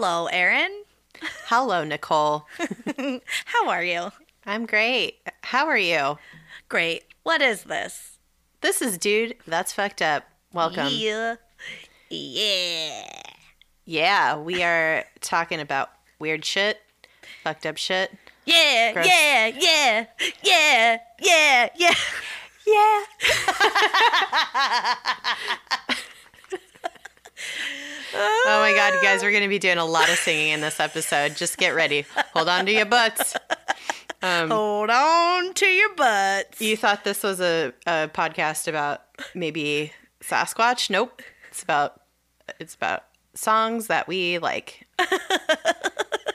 Hello. Erin. Hello, Nicole. How are you? I'm great. How are you? Great. What is this? This is Dude, That's Fucked Up. Welcome. Yeah. Yeah. Yeah, we are talking about weird shit, fucked up shit. Yeah, Gross. yeah, yeah, yeah, yeah, yeah. Yeah. oh my god, you guys, we're going to be doing a lot of singing in this episode. Just get ready. Hold on to your butts. Um, Hold on to your butts. You thought this was a, a podcast about maybe Sasquatch? Nope. It's about it's about songs that we like.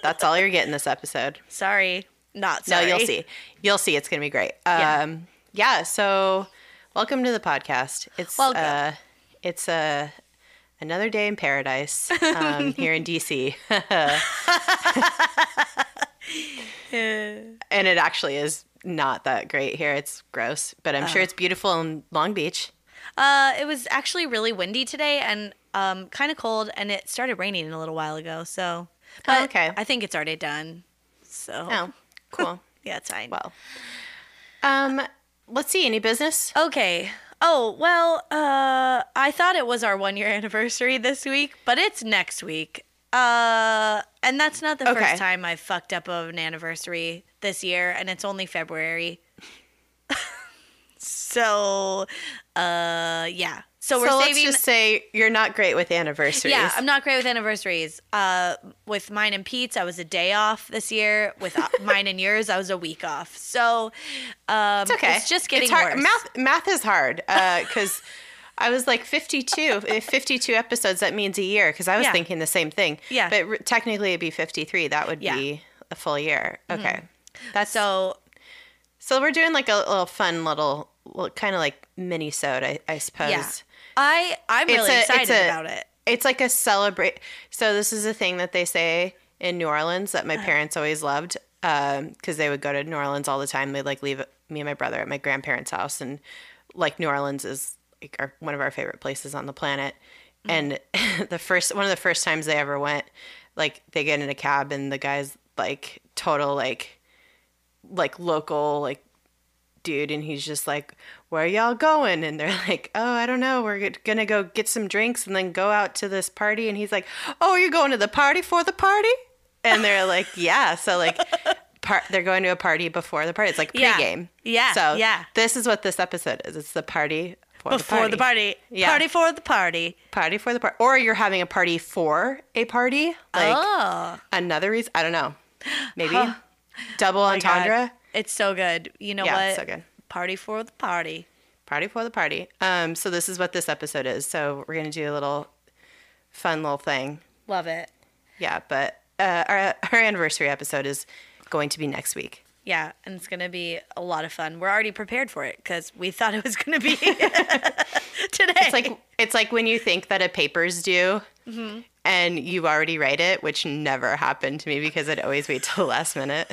That's all you're getting this episode. Sorry. Not sorry. No, you'll see. You'll see. It's gonna be great. Yeah. Um, yeah. So, welcome to the podcast. It's Welcome. uh, it's uh, another day in paradise um, here in DC, and it actually is not that great here. It's gross, but I'm sure Oh. it's beautiful in Long Beach. Uh, it was actually really windy today and um, kind of cold, and it started raining a little while ago. So, but Oh, okay. I think it's already done. So, Oh, cool. yeah, it's fine. well, um, let's see. Any business? Okay. Oh, well, uh I thought it was our 1 year anniversary this week, but it's next week. Uh and that's not the Okay. first time I fucked up of an anniversary this year and it's only February. so, uh yeah. So we're so let's just say you're not great with anniversaries. yeah, I'm not great with anniversaries. Uh, with mine and Pete's, I was a day off this year. With uh, mine and yours, I was a week off. So um, It's okay. It's just getting It's hard. worse. Math math is hard because I was like 52. If 52 episodes, that means a year. Because I was Yeah. thinking the same thing. Yeah. But r- technically, it'd be 53. That would Yeah. Mm-hmm. be a full year. Okay. That's so. So So we're doing like a little fun little, little kind of like mini sode, I, I suppose. yeah, I I'm really a- excited a- about it. It's like a celebrate. So this is a thing that they say in New Orleans that my Uh-huh. parents always loved because they would go to New Orleans all the time. They'd like leave me and my brother at my grandparents' house, and like New Orleans is like our, one of our favorite places on the planet. Mm-hmm. And the first one of the first times they ever went, like they get in a cab and the guy's like total like like local like dude and he's just like where y'all going and they're like oh i don't know we're gonna go get some drinks and then go out to this party and he's like oh you're going to the party for the party and they're like yeah so like par- they're going to a party before the party it's like Yeah. pregame Yeah, so yeah. this is what this episode is it's the party for Before the party. Yeah. party, for the party. party for the party or you're having a party for a party like oh, another reason i don't know maybe double oh God. entendre it's so good. You know Yeah, what? it's so good. Party for the party. party for the party. Um, so this is what this episode is. So we're gonna do a little fun little thing. Love it. Yeah, but uh, our our anniversary episode is going to be next week. Yeah, and it's gonna be a lot of fun. We're already prepared for it because we thought it was gonna be today. It's like it's like when you think that a paper's due. Mm-hmm. And you already write it, which never happened to me because I'd always wait till the last minute.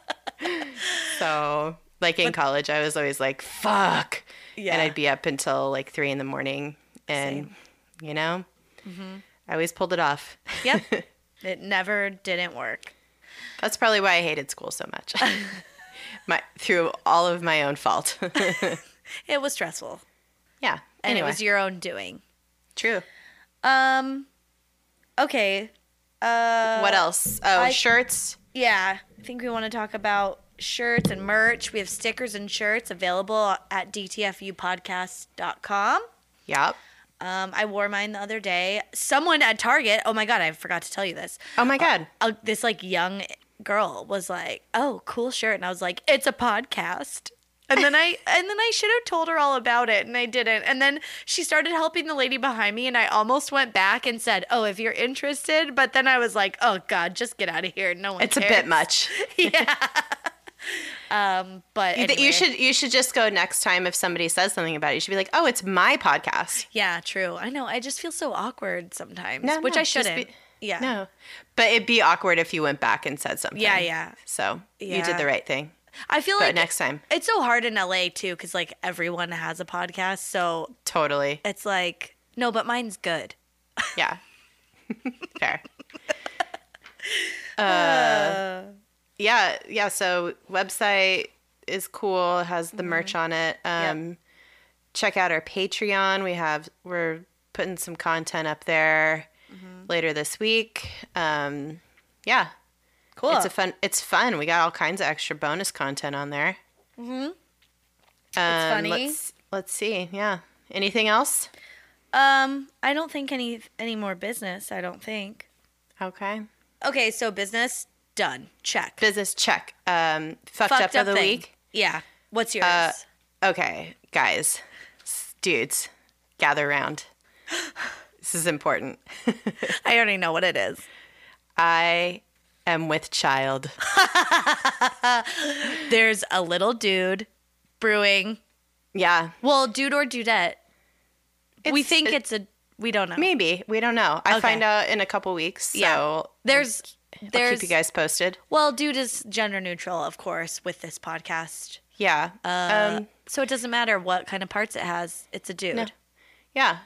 so, like in college, I was always like, "Fuck," Yeah. and I'd be up until like three in the morning, and you know, Mm-hmm. I always pulled it off. yep, it never didn't work. That's probably why I hated school so much. my through all of my own fault. It was stressful, yeah. and anyway, it was your own doing. true. Um, okay. Uh, what else? Oh, I- shirts. Yeah, I think we want to talk about shirts and merch. We have stickers and shirts available at dtfupodcast.com. Yep. Um, I wore mine the other day. Someone at Target, oh my God, I forgot to tell you this. Oh my god. Uh, this like young girl was like, "Oh, cool shirt," and I was like, "It's a podcast." And then I and then I should have told her all about it, and I didn't. And then she started helping the lady behind me, and I almost went back and said, "Oh, if you're interested," but then I was like, "Oh God, just get out of here. No one." It's a bit much. yeah. um, but You, anyway. you should you should just go next time if somebody says something about it. You should be like, "Oh, it's my podcast." Yeah, true. I know. I just feel so awkward sometimes, No, which no, I shouldn't. be- yeah. No, but it'd be awkward if you went back and said something. Yeah, yeah. So you did the right thing. I feel But like next time, it's so hard in LA too, because like everyone has a podcast, so totally. it's like no, but mine's good. Yeah. Fair. Uh, yeah, yeah. So website is cool. Has the merch on it. Um, Check out our Patreon. We have we're putting some content up there later this week. Um, yeah, Cool. it's a fun. It's fun. We got all kinds of extra bonus content on there. Mm-hmm. funny. Let's let's see. Yeah. Anything else? um, I don't think any any more business. I don't think. Okay. Okay, so business done. Check. Business check. Um, fucked, up, of the thing. week. Yeah. What's yours? Uh, Okay, guys, dudes, gather around. this is important. I already know what it is. I am with child. There's a little dude brewing. Yeah, Well, dude or dudette. we think it- it's a. We don't know. maybe we don't know. I Okay. find out in a couple weeks. So Yeah. There's. I'll keep you guys posted. Well, dude is gender neutral, of course, with this podcast. Yeah. Uh, um, so it doesn't matter what kind of parts it has. It's a dude. yeah.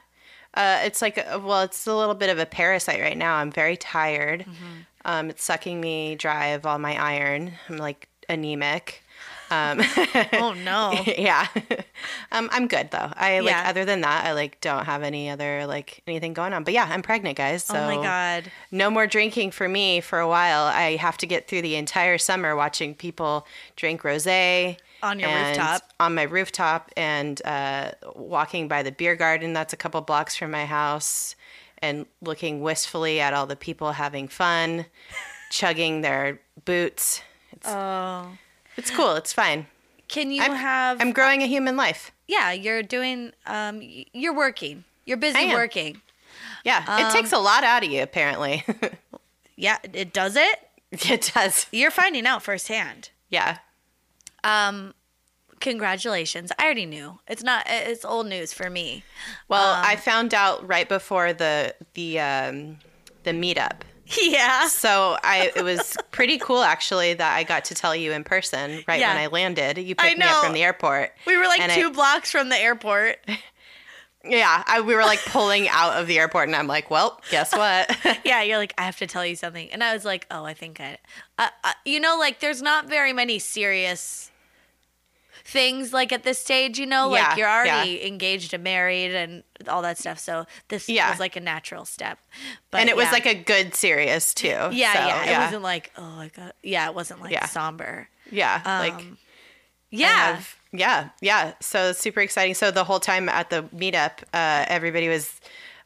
Uh, it's like a, well, it's a little bit of a parasite right now. I'm very tired. Mm-hmm. Um, it's sucking me dry of all my iron. I'm like anemic. Um, Oh no. yeah. um, I'm good though. I like other than that, I like don't have any other like anything going on. But yeah, I'm pregnant, guys. So oh my god. no more drinking for me for a while. I have to get through the entire summer watching people drink rosé On your rooftop. On my rooftop and uh, walking by the beer garden that's a couple blocks from my house and looking wistfully at all the people having fun, chugging their boots. It's, Oh. It's cool. It's fine. Can you I'm- have? I'm growing a human life. yeah, you're doing. Um, you're working. You're busy working. Yeah, Um, it takes a lot out of you, apparently. Yeah, it does it. it does. You're finding out firsthand. Yeah. Um, congratulations. I already knew. It's not. It's old news for me. Well, Um, I found out right before the the um, the meetup. Yeah. So I it was pretty cool actually that I got to tell you in person right Yeah. when I landed. You picked me up from the airport. We were like And I- two blocks from the airport. Yeah, I, we were like pulling out of the airport, and I'm like, well, guess what? yeah, you're like, I have to tell you something, and I was like, oh, I think I, uh, uh, you know, like there's not very many serious things like at this stage, you know, Yeah, like you're already engaged and married and all that stuff. So this Yeah. was like a natural step. But and it was like a good serious too. yeah, So, yeah, It wasn't like oh, I got yeah, it wasn't like Yeah. somber. yeah, like Um, I Yeah, have- yeah, yeah. So super exciting. So the whole time at the meetup, uh, everybody was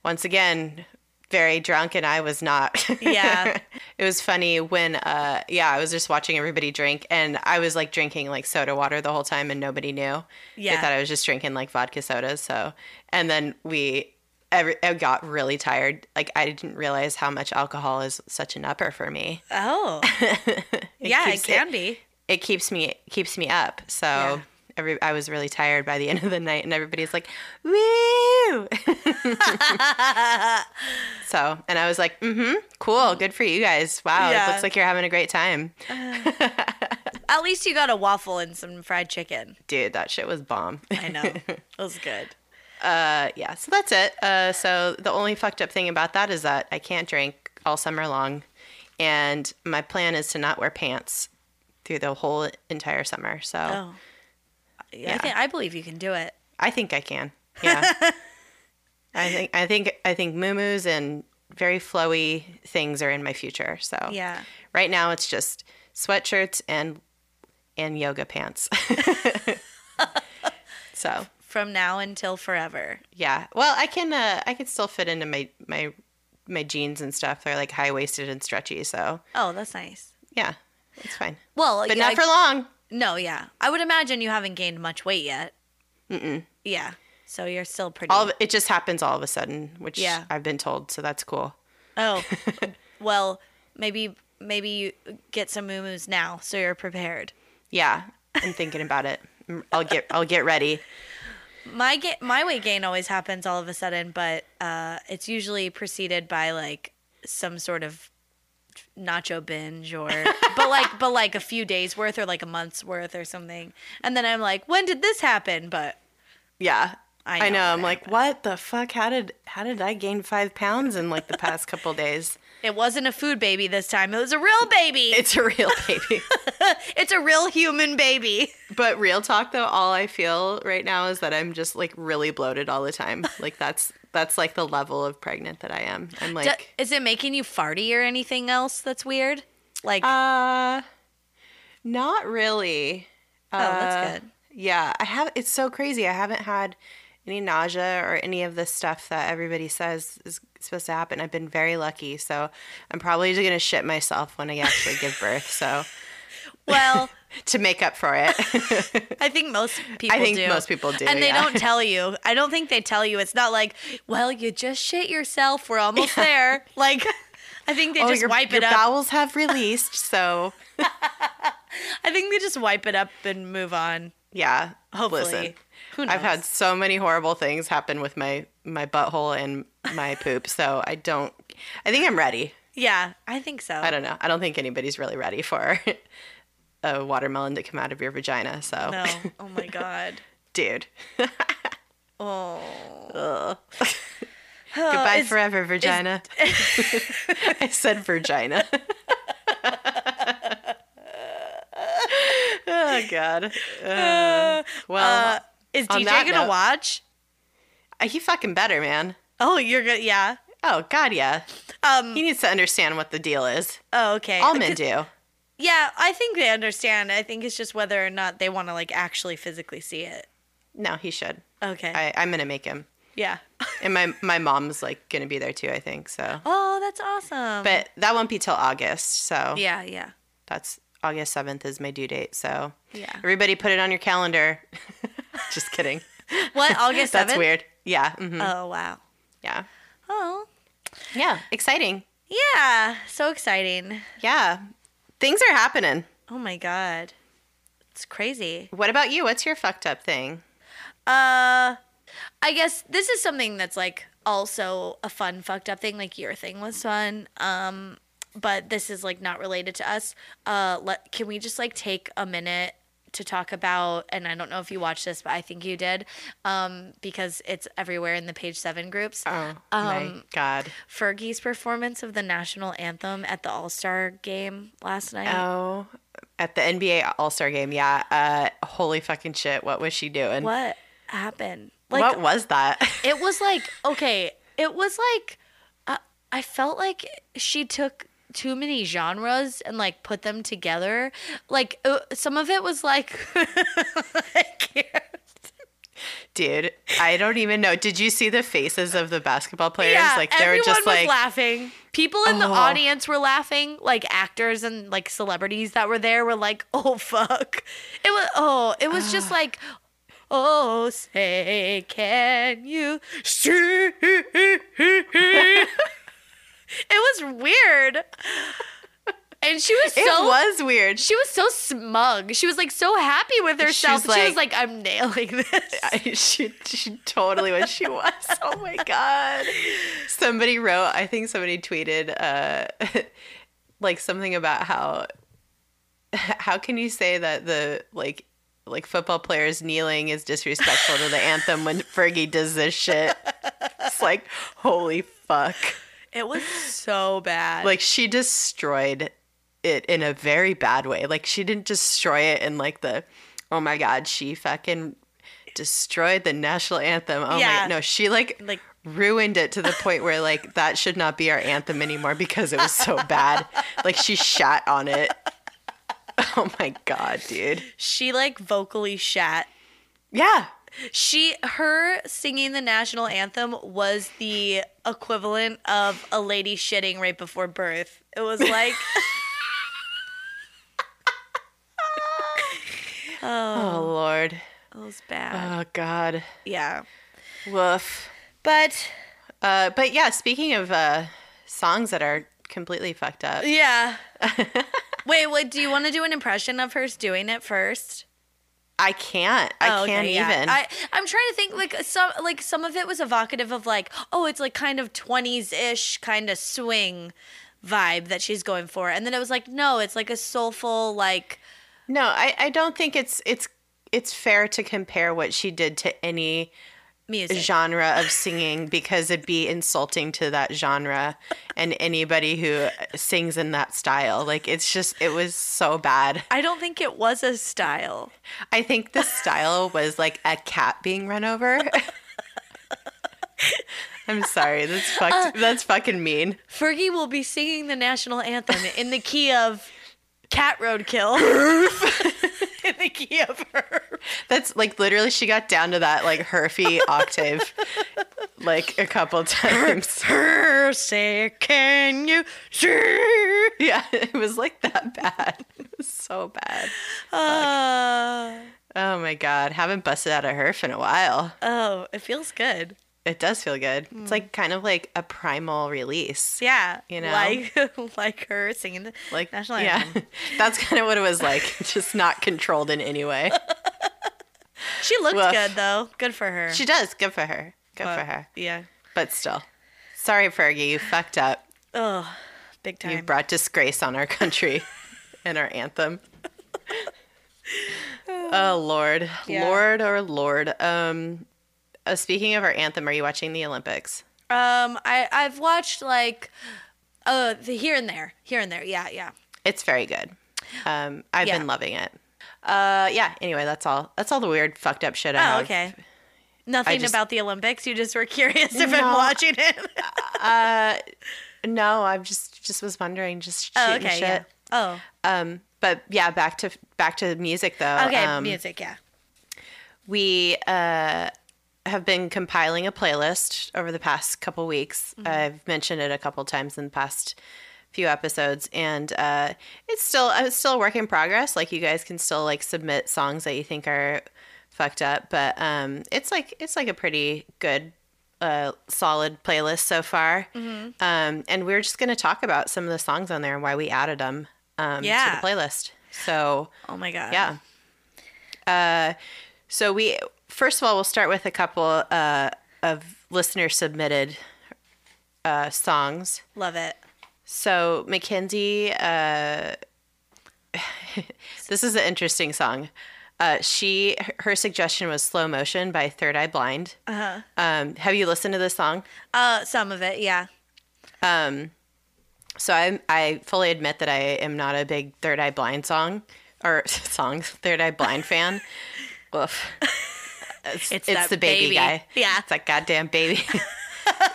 once again very drunk, and I was not. Yeah. it was funny when, uh, yeah, I was just watching everybody drink, and I was like drinking like soda water the whole time, and nobody knew. Yeah. they thought I was just drinking like vodka sodas. So, and then we. Every, I got really tired. Like I didn't realize how much alcohol is such an upper for me. oh, yeah, it can be. it keeps me keeps me up. So Yeah. Every I was really tired by the end of the night, and everybody's like, "Woo!" so, and I was like, "Mm-hmm, cool, good for you guys. Wow, Yeah. it looks like you're having a great time, At least you got a waffle and some fried chicken. dude. That shit was bomb." I know, it was good. uh, yeah. So that's it. Uh, so the only fucked up thing about that is that I can't drink all summer long, and my plan is to not wear pants through the whole entire summer. So. Oh, yeah. I think I believe you can do it. I think I can. Yeah. I think I think I think moo and very flowy things are in my future. So Yeah. right now it's just sweatshirts and and yoga pants. so From now until forever. yeah. Well I can uh I can still fit into my my my jeans and stuff. They're like high waisted and stretchy, so Oh, that's nice. yeah. It's fine. Well, But yeah, not for long. No, yeah. I would imagine you haven't gained much weight yet. Mm-mm. Yeah. So you're still pretty. All of, it just happens all of a sudden, which Yeah. I've been told, so that's cool. oh, well, maybe maybe you get some moo now, so you're prepared. Yeah. I'm thinking about it. I'll get I'll get ready. My ga- my weight gain always happens all of a sudden, but uh, it's usually preceded by like some sort of nacho binge or but like but like a few days worth or like a month's worth or something. And then I'm like, when did this happen? But Yeah. I know. I know. I'm that. like, what the fuck? How did how did I gain five pounds in like the past couple days? It wasn't a food baby this time. It was a real baby. It's a real baby. it's a real human baby. but real talk though, all I feel right now is that I'm just like really bloated all the time. Like that's that's like the level of pregnant that I am. I'm like, D- is it making you farty or anything else that's weird? Like, uh, not really. oh, that's Uh, good. Yeah, I have. It's so crazy. I haven't had any nausea or any of the stuff that everybody says is supposed to happen. I've been very lucky, so I'm probably just gonna shit myself when I actually give birth. So Well, to make up for it, I think most people I think do. most people do, And they yeah. don't tell you. I don't think they tell you. It's not like, well, you just shit yourself. We're almost there. Like, I think they oh, just your, wipe your it up. bowels have released. So I think they just wipe it up and move on. yeah, Hopefully. listen. I've had so many horrible things happen with my my butthole and my poop, so I don't. I think I'm ready. Yeah, I think so. I don't know. I don't think anybody's really ready for a watermelon to come out of your vagina. So, No. Oh my god. dude, Oh. Goodbye is- forever, vagina. I said vagina. oh God. Uh, well, Uh, is DJ gonna note- watch? he fucking better, man. Oh, you're gonna. Yeah. Oh God, yeah. Um. He needs to understand what the deal is. Oh, okay. All men do. Yeah, I think they understand. I think it's just whether or not they want to like actually physically see it. No, he should. Okay. I, I'm gonna make him. yeah. And my my mom's like gonna be there too. I think so. Oh, that's awesome. But that won't be till August. So yeah, yeah. that's August seventh is my due date. So Yeah. everybody put it on your calendar. Just kidding. What August That's 7th? weird. Yeah. mhm, Oh wow. Yeah. Oh. Yeah. Exciting. Yeah. So exciting. Yeah. Things are happening. Oh my god. It's crazy. What about you? What's your fucked up thing? Uh I guess this is something that's like also a fun fucked up thing like your thing was fun. Um but this is like not related to us. Uh let can we just like take a minute to talk about and I don't know if you watched this but I think you did um because it's everywhere in the page 7 groups. Oh my Um, god. Fergie's performance of the national anthem at the All-Star game last night. Oh, at the NBA All Star game. Yeah. Uh, holy fucking shit. What was she doing? What happened? Like what was that? it was like okay it was like uh, i felt like she took too many genres and like put them together like uh, some of it was like Dude, I don't even know. Did you see the faces of the basketball players? yeah like they were everyone just was like laughing people in the Oh. audience were laughing like actors and like celebrities that were there were like oh fuck it was oh it was just like oh say can you see it was weird and she was so it was weird. she was so smug she was like so happy with herself she was like- like i'm nailing this I, she she totally was. She was. Oh my god. Somebody wrote. I think somebody tweeted. Uh, like something about how. How can you say that the like like football players kneeling is disrespectful to the anthem when Fergie does this shit? It's like holy fuck. It was so bad Like she destroyed it in a very bad way. Like she didn't destroy it in like the oh my god, she fucking destroyed the national anthem. Oh Yeah. my no, she like Like- ruined it to the point where like that should not be our anthem anymore because it was so bad. Like she shat on it. Oh my god, dude. she like vocally shat Yeah. She her singing the national anthem was the equivalent of a lady shitting right before birth it was like Oh lord. it was bad Oh god. yeah Woof. but Uh but yeah, speaking of uh songs that are completely fucked up. yeah wait wait do you want to do an impression of hers doing it first I can't. I Oh, okay, can't yeah. even. I I'm trying to think like some like some of it was evocative of like oh it's like kind of 20s ish kind of swing vibe that she's going for, and then it was like no it's like a soulful like no, I, I don't think it's it's it's fair to compare what she did to any Music. genre of singing because it'd be insulting to that genre and anybody who sings in that style. Like it's just it was so bad. I don't think it was a style. I think the style was like a cat being run over. I'm sorry. That's fucked. Uh, that's fucking mean. Fergie will be singing the national anthem in the key of cat roadkill. in the key of her. That's like literally she got down to that like herfy octave like a couple times. Her say, can you see? Yeah, it was like that bad. It was so bad. Uh, Oh my god, haven't busted out a herf in a while. oh, it feels good. It does feel good. It's like kind of like a primal release. Yeah, You know? like like her singing the Like national anthem. yeah, that's kind of what it was like. Just not controlled in any way. She looked Woof. good though. Good for her. She does. Good for her. Good But, for her. Yeah. But still, sorry, Fergie. You fucked up. Oh, big time. You brought disgrace on our country and our anthem. oh Lord, Yeah. Lord or Lord. Um, uh, speaking of our anthem, are you watching the Olympics? Um, I I've watched like, uh, the here and there, here and there. Yeah, yeah. It's very good. Um, I've Yeah. been loving it. Uh, yeah. Anyway, that's all. That's all the weird, fucked up shit I Oh, have. okay. Nothing just- about the Olympics. You just were curious if I'm watching it. Uh, no, I'm just just was wondering, just oh, okay. shit. Yeah. Oh, Um, but yeah, back to back to music though. okay. Um, music. Yeah. we uh, have been compiling a playlist over the past couple weeks. I've mentioned it a couple times in the past few episodes, and uh, it's still uh, it's still a work in progress. Like you guys can still like submit songs that you think are fucked up, but um, it's like it's like a pretty good. Uh, solid playlist so far, um, and we're just going to talk about some of the songs on there and why we added them um, Yeah. to the playlist. So Oh my god. yeah. Uh, so we first of all we'll start with a couple uh, of listener submitted uh, songs. Love it. So Mackenzie, uh, this is an interesting song. Uh, she her suggestion was "Slow Motion" by Third Eye Blind. Uh-huh. Um, have you listened to this song? Uh, some of it. Yeah. Um, so I I fully admit that I am not a big Third Eye Blind song or songs Third Eye Blind fan. Woof. It's, It's it's, the baby, baby. guy. Yeah. it's that goddamn baby.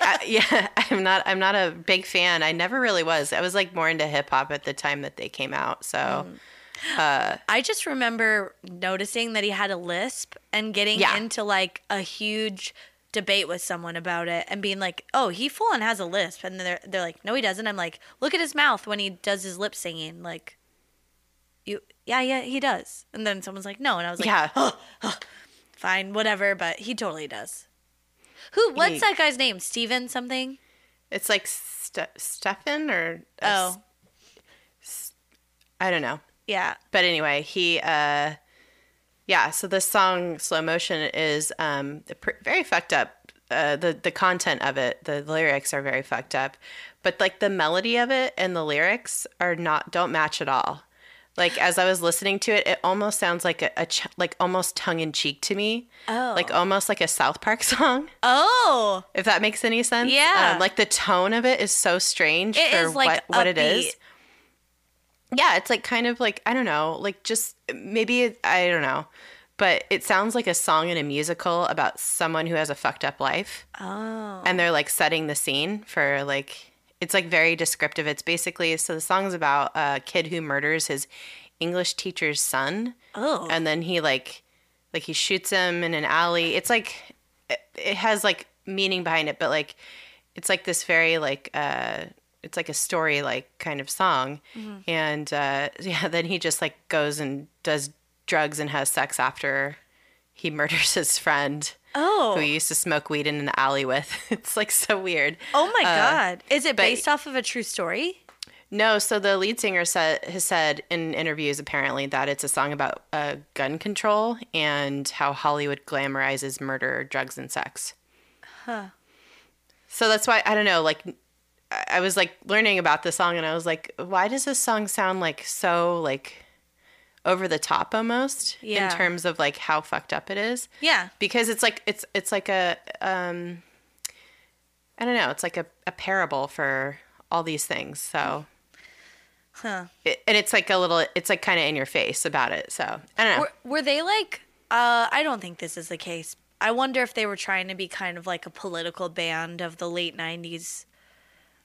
Uh, yeah, I'm not. I'm not a big fan. I never really was. I was like more into hip hop at the time that they came out. So Mm. I just remember noticing that he had a lisp and getting Yeah. into like a huge debate with someone about it and being like, "Oh, he full on has a lisp," and they're they're like, "No, he doesn't." I'm like, "Look at his mouth when he does his lip singing." Like, you, yeah, yeah, he does. And then someone's like, "No," and I was like, yeah, "Fine, whatever," but he totally does. Who? What's He- that guy's name? Steven something? it's like Ste- Stefan or Oh, I don't know. yeah. but anyway, he, uh, yeah. So this song "Slow Motion" is um, pr- very fucked up. Uh, the the content of it, the lyrics are very fucked up, but like the melody of it and the lyrics are not don't match at all. Like as I was listening to it, it almost sounds like a, a ch- like almost tongue in cheek to me, Oh. like almost like a South Park song. Oh, If that makes any sense. Yeah. Um, like the tone of it is so strange it for is like what what it is. Yeah, it's like kind of like I don't know, like just maybe it, I don't know, but it sounds like a song in a musical about someone who has a fucked up life, Oh. and they're like setting the scene for like it's like very descriptive. It's basically so the song's about a kid who murders his English teacher's son, Oh. and then he like like he shoots him in an alley. It's like it, it has like meaning behind it, but like it's like this very like uh it's like a story like kind of song. And uh yeah, then he just like goes and does drugs and has sex after he murders his friend oh. who used to smoke weed in an alley with. It's like so weird. Oh my Uh, god. Is it but- based off of a true story? No, so the lead singer said has said in interviews apparently that it's a song about uh, gun control and how Hollywood glamorizes murder, drugs, and sex. Huh. So that's why I don't know. Like, I was like learning about the song, and I was like, why does this song sound like so like over the top almost Yeah. in terms of like how fucked up it is. Yeah. Because it's like it's it's like a um I don't know, it's like a, a parable for all these things. So Huh. it, and it's like a little it's like kind of in your face about it. So I don't know. Were, were they like? Uh, I don't think this is the case. I wonder if they were trying to be kind of like a political band of the late '90s,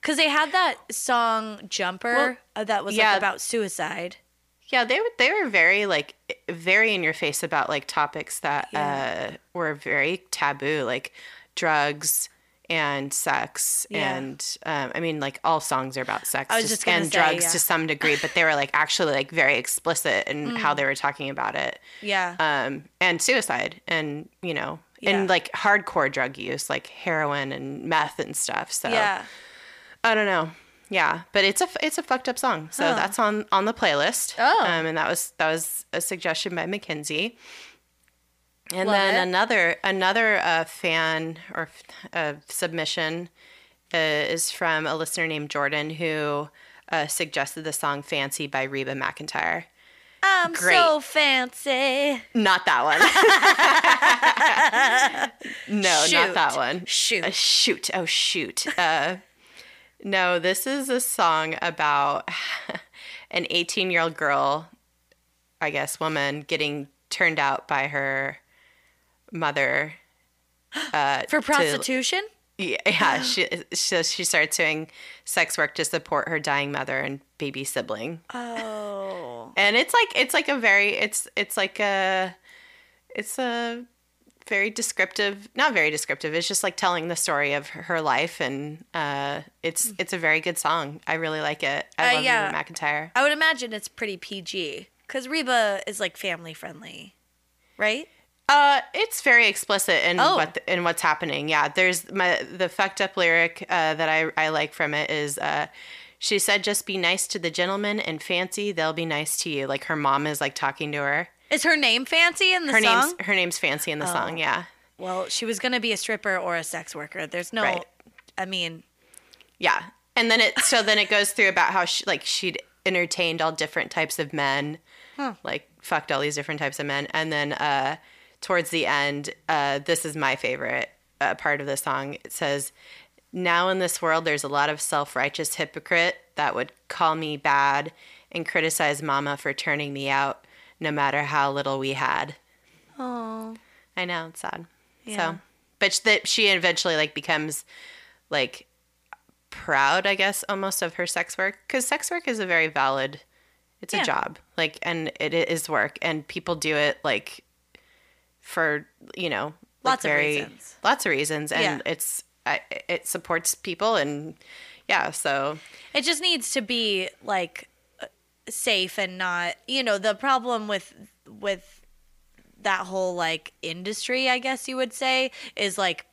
because they had that song "Jumper" Well, uh, that was yeah. like about suicide. Yeah, they were they were very like very in your face about like topics that Yeah. uh, were very taboo, like drugs and sex, Yeah. and um, I mean like all songs are about sex I was to- just and say, drugs yeah. to some degree, but they were like actually like very explicit in how Mm. they were talking about it, Yeah. um, and suicide, and you know, and like hardcore drug use, like heroin and meth and stuff. So yeah. I don't know. Yeah, but it's a it's a fucked up song. So Huh. that's on on the playlist. Oh. um, and that was that was a suggestion by Mackenzie. And Love then it. another another uh, fan or uh, submission uh, is from a listener named Jordan who uh, suggested the song "Fancy" by Reba McEntire. I'm Great. so fancy. Not that one. no, Shoot. not that one. Shoot. Uh, shoot. Oh, shoot. No, this is a song about an 18 year old girl, I guess, woman, getting turned out by her mother. Uh, For to- prostitution? yeah, yeah she, she, she starts doing sex work to support her dying mother and baby sibling Oh. and it's like it's like a very it's it's like a it's a very descriptive not very descriptive it's just like telling the story of her- life and uh it's it's a very good song i really like it i Uh, love yeah. Reba McEntire I would imagine it's pretty PG because Reba is like family friendly, right? uh it's very explicit in Oh. what in what's happening yeah there's my the fucked up lyric uh that i i like from it is uh she said just be nice to the gentleman and fancy they'll be nice to you like her mom is like talking to her Is her name Fancy in the her song? name's her name's fancy in the song yeah Well, she was gonna be a stripper or a sex worker. There's no. Right. I mean, Yeah. And then it so then it goes through about how she like she'd entertained all different types of men. Like fucked all these different types of men. And then uh towards the end, uh this is my favorite uh, part of the song. It says, "Now in this world there's a lot of self-righteous hypocrite that would call me bad and criticize mama for turning me out no matter how little we had." oh, I know, it's sad. Yeah. So, but that she eventually like becomes like proud, I guess, almost of her sex work because sex work is a very valid. It's Yeah. a job, like, and it is work, and people do it like for you know like, Lots of reasons. lots of reasons, and Yeah. it's I, it supports people, and yeah, so it just needs to be like safe and not. You know, the problem with with that whole like industry, I guess you would say, is like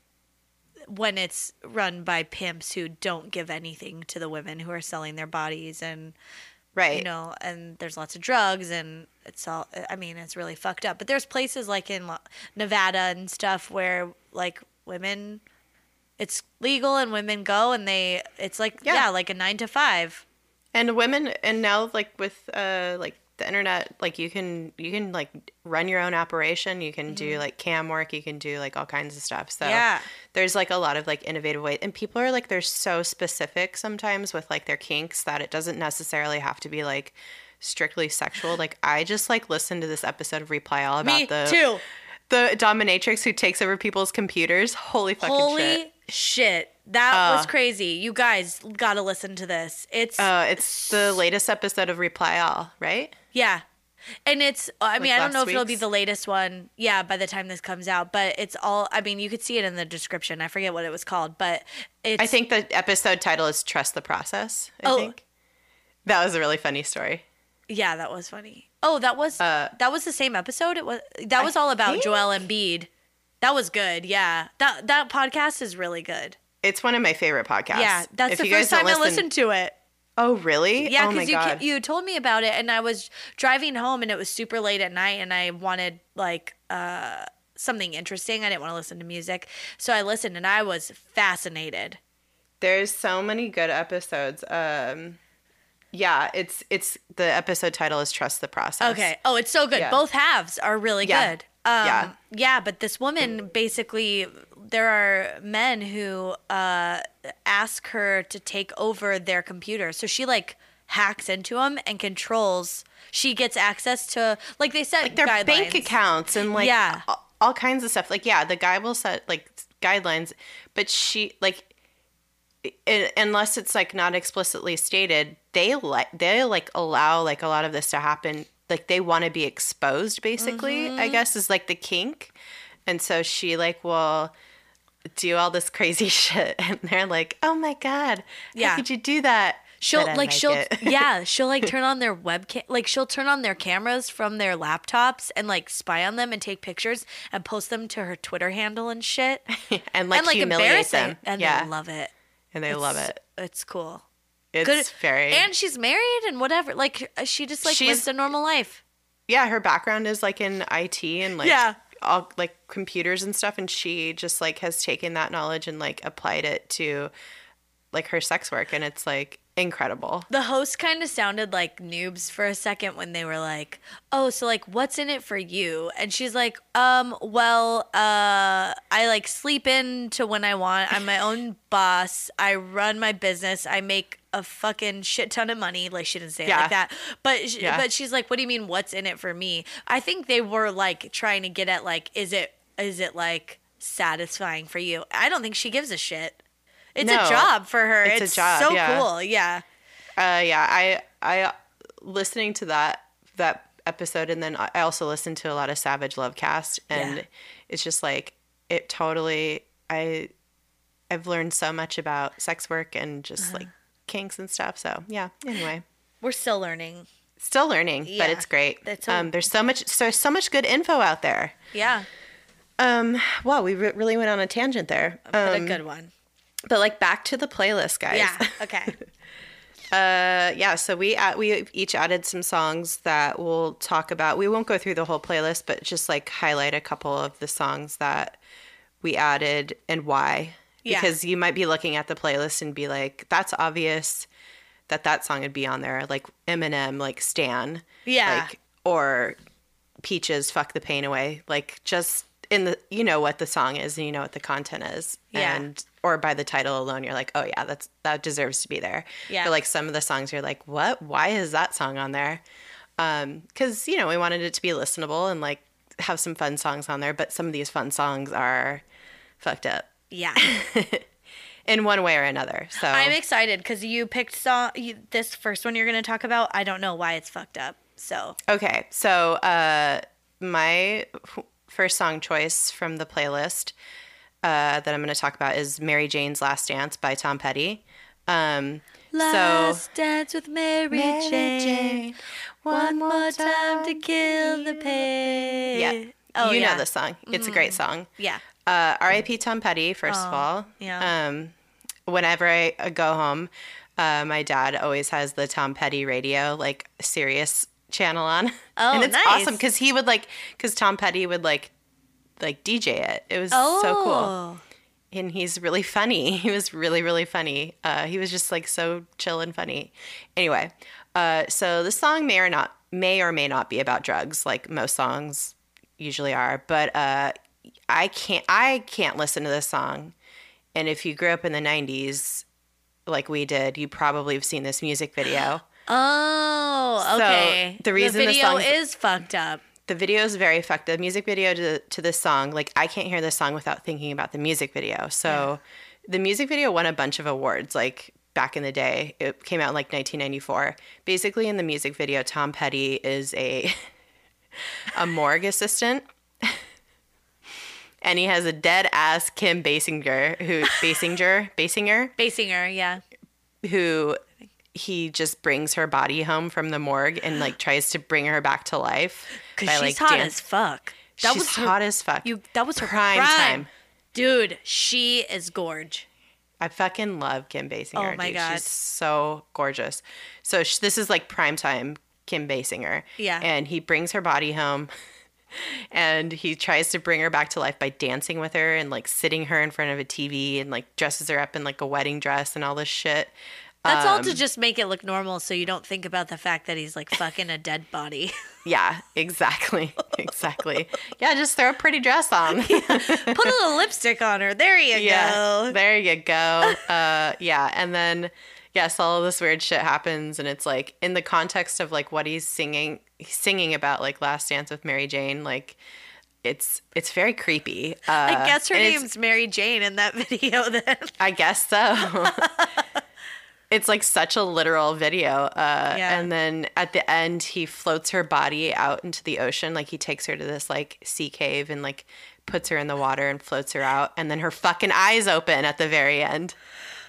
when it's run by pimps who don't give anything to the women who are selling their bodies and right, you know, and there's lots of drugs and it's all, I mean, it's really fucked up. But there's places like in Nevada and stuff where like women, it's legal and women go and they, it's like, Yeah. yeah, like a nine to five. And women and now like with uh like the internet like you can you can like run your own operation you can do like cam work you can do like all kinds of stuff so Mm-hmm. Yeah. there's like a lot of like innovative ways and people are like they're so specific sometimes with like their kinks that it doesn't necessarily have to be like strictly sexual like i just like listened to this episode of reply all about Me the too. the dominatrix who takes over people's computers holy fucking Holy shit shit. That Uh. was crazy. You guys got to listen to this. It's, uh it's the latest episode of reply all right Yeah. And it's, I mean, I don't know if it'll be the latest one. Yeah, by the time this comes out, but it's all, I mean, you could see it in the description. I forget what it was called, but it's, I think the episode title is Trust the Process. I Oh. think. That was a really funny story. yeah, that was funny. Oh, that was, Uh, that was the same episode. It was, that was all about think- Joel Embiid. That was good. Yeah. That, that podcast is really good. It's one of my favorite podcasts. Yeah. That's If the you first time don't I listen- listened to it. Oh, really? Yeah, Oh because you god. you told me about it, and I was driving home, and it was super late at night, and I wanted like uh, something interesting. I didn't want to listen to music, so I listened, and I was fascinated. There's so many good episodes. Um, yeah, it's it's the episode title is Trust the Process. Okay. Oh, it's so good. Yeah. Both halves are really Yeah. good. Um, Yeah. Yeah, but this woman basically, there are men who uh, ask her to take over their computer. So she like hacks into them and controls. She gets access to like they set their bank accounts and like Yeah. all, all kinds of stuff. Like yeah, the guy will set like guidelines, but she like i unless it's like not explicitly stated, they like they like allow like a lot of this to happen. Like they want to be exposed basically, I Mm-hmm. guess is like the kink. And so she like will do all this crazy shit and they're like, "Oh my god. Yeah. How could you do that?" She'll like she'll it. yeah she'll like turn on their webcam like she'll turn on their cameras from their laptops and like spy on them and take pictures and post them to her Twitter handle and shit and like, and like humiliate them. and yeah. they love it. and they love it. It's cool. It's Good. very And she's married and whatever. Like uh, she just like She's- lives a normal life. yeah, her background is like in IT and like Yeah. All like computers and stuff and she just like has taken that knowledge and like applied it to like her sex work and it's like incredible. The host kind of sounded like noobs for a second when they were like, "Oh, so like what's in it for you?" And she's like, "Um, well, uh I like sleep in to when I want. I'm my own boss. I run my business. I make a fucking shit ton of money." Like she didn't say it like that. But sh- Yeah. but she's like, "What do you mean what's in it for me?" I think they were like trying to get at like is it is it like satisfying for you? I don't think she gives a shit. It's No, a job for her. it's It's, a job, so yeah. cool. Yeah. Uh yeah, I I listening to that that episode and then I also listened to a lot of Savage Love Cast and Yeah. it's just like it totally I I've learned so much about sex work and just Uh-huh. like kinks and stuff. So, yeah, anyway. We're still learning. Still learning, Yeah, but it's great. that's um, there's so much, so so much good info out there. Yeah, Um, wow, we re- really went on a tangent there. but Um, a good one. But like back to the playlist, guys. Yeah. Okay. Uh, yeah. So we add, we each added some songs that we'll talk about. We won't go through the whole playlist, but just like highlight a couple of the songs that we added and why. Yeah. Because you might be looking at the playlist and be like, "That's obvious that that song would be on there." Like Eminem, like Stan. Yeah. Like or Peaches, "Fuck the Pain Away." Like just in the you know what the song is and you know what the content is. Yeah. And or by the title alone, you're like, oh yeah, that's that deserves to be there. Yeah. But like some of the songs, you're like, what? Why is that song on there? Um, because you know we wanted it to be listenable and like have some fun songs on there, but some of these fun songs are fucked up Yeah. in one way or another. So I'm excited because you picked song. You, this first one you're going to talk about. I don't know why it's fucked up. So Okay, so uh, my first song choice from the playlist uh, that I'm going to talk about is "Mary Jane's Last Dance" by Tom Petty. Um, last dance with Mary, Mary Jane. Jane, One more time to kill the pain. yeah, Oh you yeah. Mm-hmm. know this song. It's a great song. Yeah. Uh, R.I.P. Tom Petty. First of all, yeah. Um, whenever I uh, go home, uh, my dad always has the Tom Petty radio, like Sirius channel on. Oh, and it's nice. awesome because he would like because Tom Petty would like like DJ it. It was Oh. so cool. and he's really funny. He was really, really funny. Uh, he was just like so chill and funny. Anyway, uh, so this song may or not may or may not be about drugs, like most songs usually are. But uh, I can't I can't listen to this song. And if you grew up in the '90s, like we did, you probably have seen this music video. Oh, So, okay. the reason the video song's- is fucked up. the video is very fucked. The music video to to this song, like I can't hear this song without thinking about the music video. So the music video won a bunch of awards like back in the day. It came out in like 1994. Basically in the music video Tom Petty is a a morgue assistant. and he has a dead ass Kim Basinger who Basinger, Basinger Basinger, yeah. who he just brings her body home from the morgue and like tries to bring her back to life Because by, she's like, hot as fuck. She's her, hot as fuck. You that was her Prime prime, time. Dude, she is gorge. I fucking love Kim Basinger. Oh my dude. God. she's so gorgeous. So sh- this is like prime time Kim Basinger. Yeah. and he brings her body home, and he tries to bring her back to life by dancing with her and like sitting her in front of a TV and like dresses her up in like a wedding dress and all this shit. That's all to Um, just make it look normal so you don't think about the fact that he's like fucking a dead body. Yeah, exactly. exactly. Yeah, just throw a pretty dress on. Put a little lipstick on her. There you yeah. go. There you go. Uh yeah, and then yes, all of this weird shit happens and it's like in the context of like what he's singing he's singing about like Last Dance with Mary Jane, like it's it's very creepy. Uh, I guess her name's Mary Jane in that video then. I guess so. It's like such a literal video. Uh, Yeah. And then at the end, he floats her body out into the ocean. Like he takes her to this like sea cave and like puts her in the water and floats her out. And then her fucking eyes open at the very end.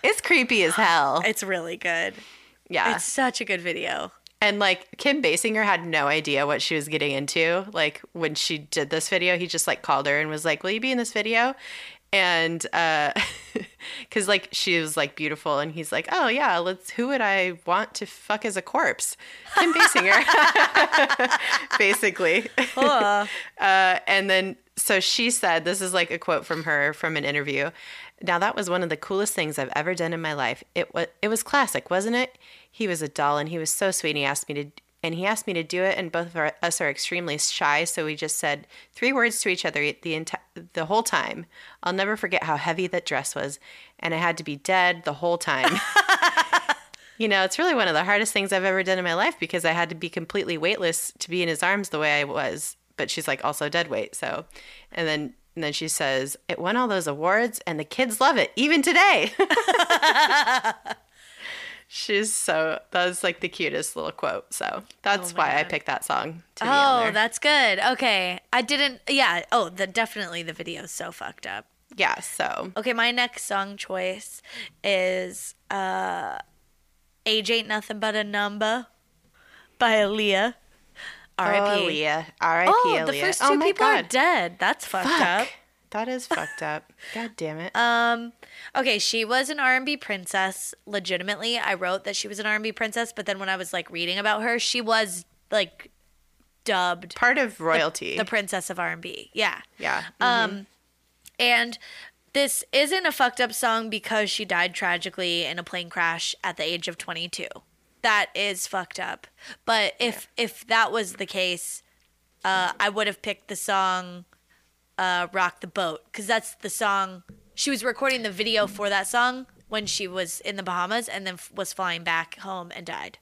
It's creepy as hell. It's really good. Yeah. It's such a good video. And like Kim Basinger had no idea what she was getting into. Like when she did this video, he just like called her and was like, "Will you be in this video?" And uh cuz like she was like beautiful and he's like, "Oh yeah, let's who would I want to fuck as a corpse?" Kim Basinger. Basically. Uh, and then, so she said, this is like a quote from her from an interview. Now that was one of the coolest things I've ever done in my life. It was it was classic, wasn't it? He was a doll and he was so sweet. And he asked me to and he asked me to do it. And both of our, us are extremely shy, so we just said three words to each other the enti- the whole time. I'll never forget how heavy that dress was, and I had to be dead the whole time. You know, it's really one of the hardest things I've ever done in my life because I had to be completely weightless to be in his arms the way I was. But she's like also dead weight. So, and then and then she says it won all those awards and the kids love it even today. she's so that was like the cutest little quote. So that's Oh why I picked that song to oh that's good. Okay. I didn't, yeah. Oh, the, definitely the video's so fucked up. yeah. So Okay, my next song choice is uh Age Ain't Nothing But a Number by Aaliyah. oh, R.I.P. Aaliyah, R.I.P. Oh, Aaliyah. the first oh two my people are God. dead. That's fucked up. That is fucked up. God damn it. Um, okay, she was an R&B princess. Legitimately, I wrote that she was an R&B princess, but then when I was like reading about her, she was like dubbed Part of royalty. the princess of R&B. Yeah. yeah. Um, and this isn't a fucked up song because she died tragically in a plane crash at the age of 22. That is fucked up. But if if that was the case, uh, I would have picked the song uh, "Rock the Boat" because that's the song she was recording the video for that song when she was in the Bahamas and then f- was flying back home and died.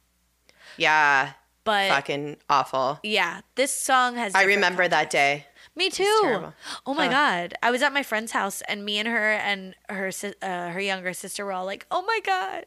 yeah. But Fucking awful. yeah, this song has. I remember that day. Me too. Oh my god! I was at my friend's house, and me and her and her uh, her younger sister were all like, "Oh my god!"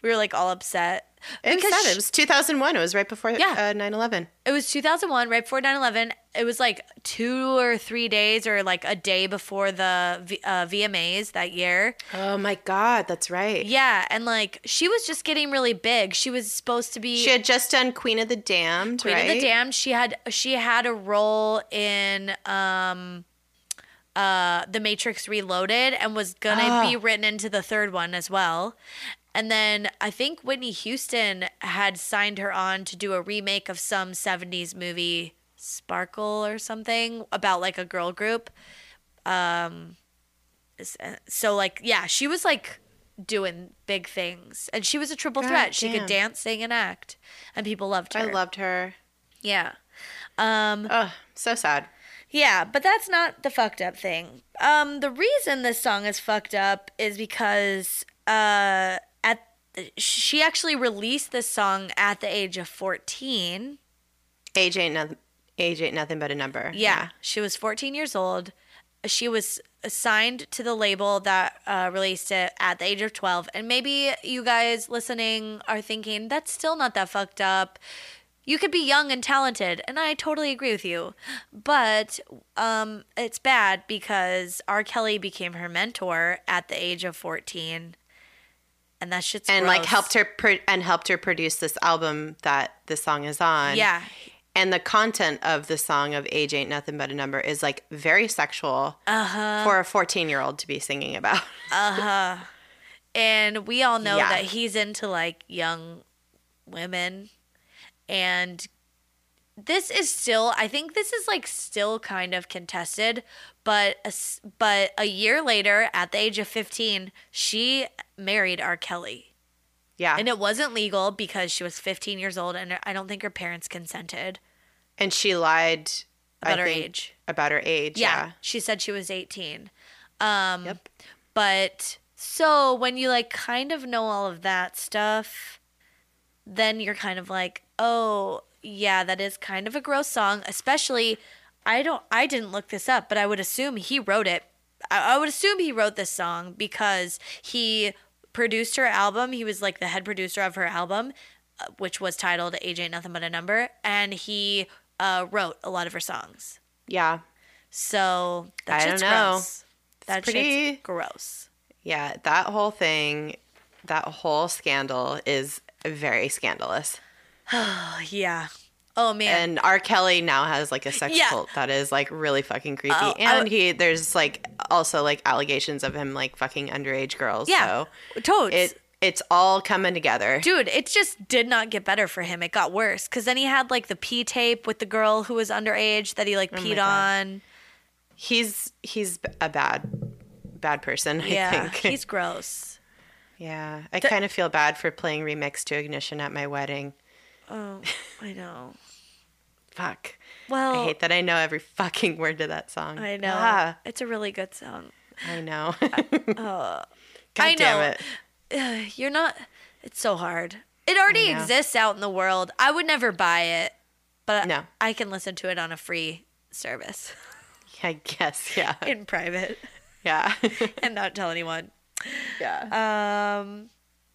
We were like all upset It said sh- it was 2001. It was right before Yeah. uh, 9/11. it was 2001, right before 9/11. It was like two or three days, or like a day before the v- uh, VMAs that year. Oh my god, that's right. Yeah, and like she was just getting really big. She was supposed to be She had just done Queen of the Damned, Queen right? of the Damned. She had she had a role in um uh The Matrix Reloaded and was gonna Ah. be written into the third one as well. And then I think Whitney Houston had signed her on to do a remake of some 70s movie Sparkle or something about like a girl group. Um so like yeah, she was like doing big things and she was a triple God threat. She could dance, sing and act and people loved her. I loved her. Yeah. Um Oh, so sad. yeah, but that's not the fucked up thing. Um the reason this song is fucked up is because uh she actually released this song at the age of 14. Age ain't nothing. Age ain't nothing but a number. Yeah, she was 14 years old. She was assigned to the label that uh, released it at the age of 12. And maybe you guys listening are thinking, that's still not that fucked up. You could be young and talented, and I totally agree with you. But um, it's bad because R. Kelly became her mentor at the age of 14. And that shit's and like helped her pro- and helped her produce this album that the song is on. Yeah. And the content of the song of Age Ain't Nothing But a Number is like very sexual Uh-huh. for a 14 year old to be singing about. Uh huh. And we all know Yeah. that he's into like young women. And this is still I think this is like still kind of contested, but a, but a year later at the age of 15, she married R. Kelly. Yeah. And it wasn't legal because she was 15 years old and I don't think her parents consented And she lied I about her think, age. About her age. Yeah, Yeah. she said she was 18. Um, Yep. But so when you like kind of know all of that stuff, then you're kind of like, oh, yeah, that is kind of a gross song. Especially, I don't, I didn't look this up, but I would assume he wrote it. I, I would assume he wrote this song because he produced her album. He was like the head producer of her album, uh, which was titled "Age Ain't Nothing But a Number," and he uh, wrote a lot of her songs. Yeah. So that I don't know. gross. That pretty- gross. Yeah. That whole thing, that whole scandal is very scandalous. Oh, yeah. Oh man. And R. Kelly now has like a sex Yeah. cult that is like really fucking creepy. Oh, and he there's like also like allegations of him like fucking underage girls. yeah. So Toads. it it's all coming together. Dude, it just did not get better for him. It got worse because then he had like the P tape with the girl who was underage that he like oh peed Oh on. He's he's a bad bad person, I Yeah, think. he's gross. yeah. I kind of feel bad for playing remix to ignition at my wedding. Oh, I know. Fuck. Well, I hate that I know every fucking word to that song. I know. Ah, It's a really good song. I know. Uh, God I damn know. it. Ugh, You're not. It's so hard. It already exists out in the world. I would never buy it, but No. I can listen to it on a free service I guess, yeah. in private Yeah. and not tell anyone. yeah. Um,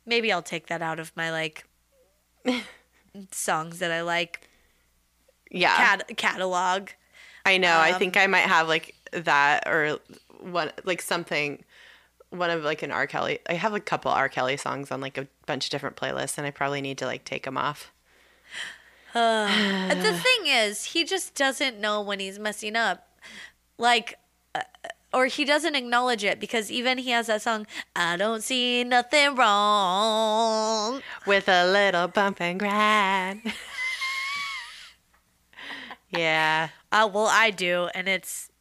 maybe I'll take that out of my like songs that I like yeah. cat- catalog. I know. I Um, think I might have like that or one like something one of like an R. Kelly. I have a couple R. Kelly songs on like a bunch of different playlists, and I probably need to like take them off. And the thing is, he just doesn't know when he's messing up. Like, uh, or he doesn't acknowledge it because even he has that song, I don't see nothing wrong. with a little bump and grind. yeah, Uh, well, I do, and it's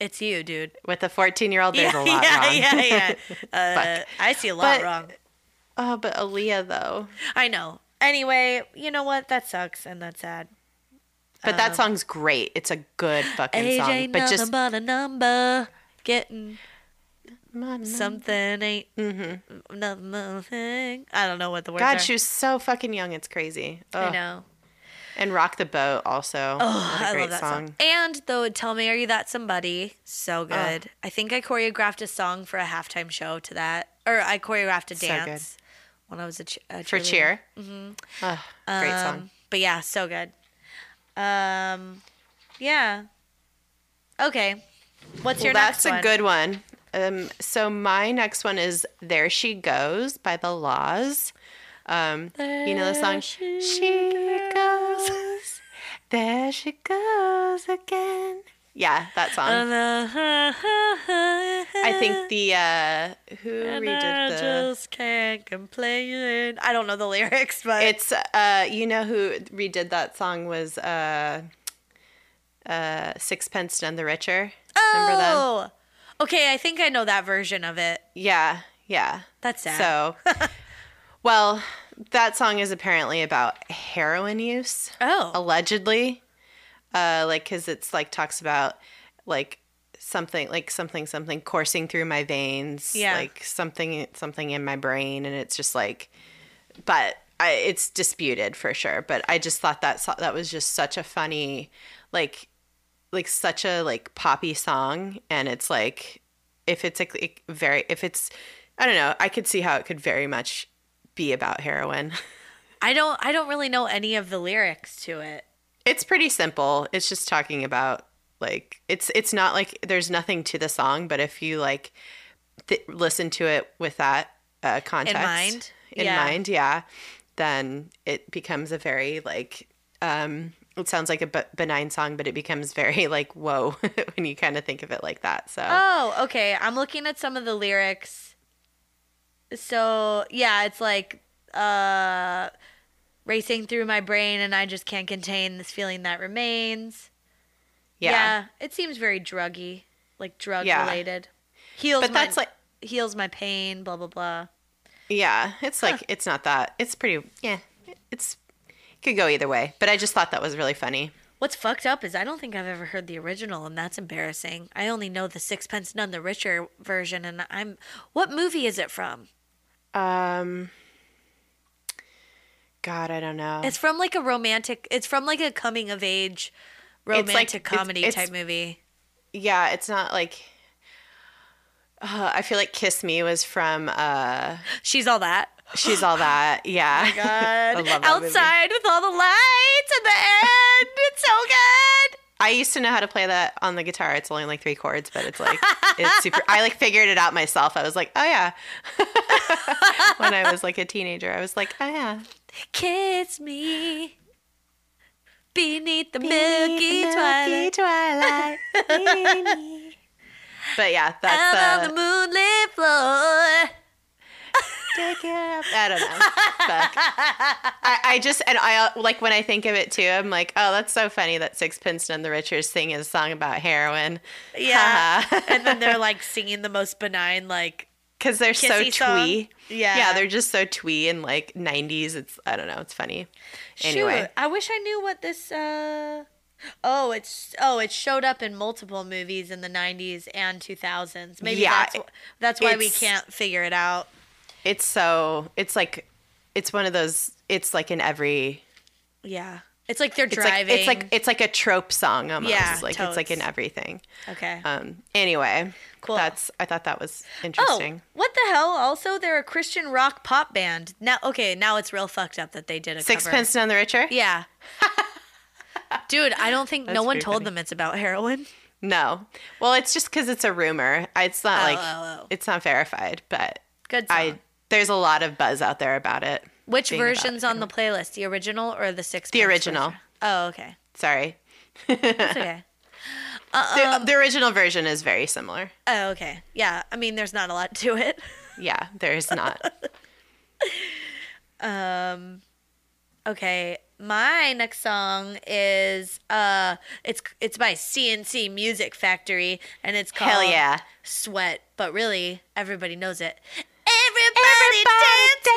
it's you, dude. with a 14 year old, there's yeah, a lot yeah, wrong. yeah, yeah. Uh, I see a lot But- wrong. oh, but Aaliyah though. I know. Anyway, you know what? That sucks, and that's sad. But that song's great. It's a good fucking Age song. But just but a number. Getting something ain't Mm-hmm. nothing. I don't know what the word. God, are. she was so fucking young. It's crazy. I know. And Rock the Boat also. Oh, I love that song. And though, tell me, are you that somebody? So good. I think I choreographed a song for a halftime show to that, or I choreographed a So good. dance when I was a, ch- a For cheer. Mm-hmm. great Um, song. But yeah, so good. Um, yeah. Okay. What's Well, your that's next one? a good one. Um, so my next one is "There She Goes" by the La's. Um, you know the song. She She goes, there she goes again. Yeah, that song. I I think the uh, who And I redid the. just can't complain. I don't know the lyrics, but It's uh, you know who redid that song was uh, uh, Sixpence None the Richer. Oh, okay. I think I know that version of it. Yeah, yeah. That's sad. So, well, that song is apparently about heroin use, Oh, allegedly. Uh, like, cause it's like talks about like something, like something, something coursing through my veins, Yeah. like something, something in my brain, and it's just like, but I, it's disputed for sure. But I just thought that that was just such a funny, like, like such a like poppy song, and it's like, if it's like, like very, if it's, I don't know, I could see how it could very much be about heroin. I don't. I don't really know any of the lyrics to it. It's pretty simple. It's just talking about like it's it's not like there's nothing to the song, but if you like th- listen to it with that uh, context mind? in Yeah. mind, yeah, then it becomes a very like um it sounds like a b- benign song, but it becomes very like whoa when you kind of think of it like that. So Oh, okay. I'm looking at some of the lyrics. So yeah, it's like uh, racing through my brain, and I just can't contain this feeling that remains. yeah. it seems very druggy, like drug Yeah. related. Heals But my, that's like heals my pain. Blah blah blah. Yeah, it's like it's not that. It's pretty. Yeah, it's it could go either way. But I just thought that was really funny. What's fucked up is I don't think I've ever heard the original, and that's embarrassing. I only know the Sixpence None the Richer version, and I'm. What movie is it from? Um. God, I don't know. It's from like a romantic. It's from like a coming of age, romantic it's- comedy it's- type movie. yeah, it's not like. Uh, I feel like "Kiss Me" was from. uh She's all that. She's all that. Yeah. God. I love that movie. Outside with all the lights at the end. It's so good. I used to know how to play that on the guitar. It's only like three chords, but it's like it's super. I like figured it out myself. I was like, oh yeah. when I was like a teenager, I was like, oh yeah. Kiss me beneath the milky twilight. twilight. but yeah, Out that's on the uh, moonlit floor. take it up. I don't know. I, I just and I uh, like when I think of it too. I'm like, oh, that's so funny that Sixpence None the Richer singing a song about heroin. Yeah. and then they're like singing the most benign, like, because they're so Kissy song? twee. Yeah. yeah, they're just so twee and like '90s. It's I don't know. It's funny. Anyway, Shoot, I wish I knew what this. uh Oh, it's oh, it showed up in multiple movies in the '90s and 2000s. Maybe Yeah, that's that's why we can't figure it out. it's so it's like it's one of those. It's like in every. Yeah, it's like they're It's driving. like it's like it's like a trope song almost. Yeah, like it's like in everything. okay. Um. Anyway, Cool. That's I thought that was interesting. Oh, interesting. what the hell? Also, they're a Christian rock pop band. Now, okay, now it's real fucked up that they did a cover. Sixpence None the Richer. Yeah. Dude, I don't think no one told funny. them it's about heroin. No. Well, it's just because it's a rumor. It's not Oh, like oh, oh. it's not verified, but Good song. I there's a lot of buzz out there about it. Which version's on the playlist? The original or the six? The original. Oh, okay. Sorry. That's okay. The, the original version is very similar. Oh, okay. Yeah. I mean, there's not a lot to it. Yeah, there's not. um, Okay. My next song is uh it's it's by C+C Music Factory and it's called Hell yeah. Sweat, but really everybody knows it. Everybody,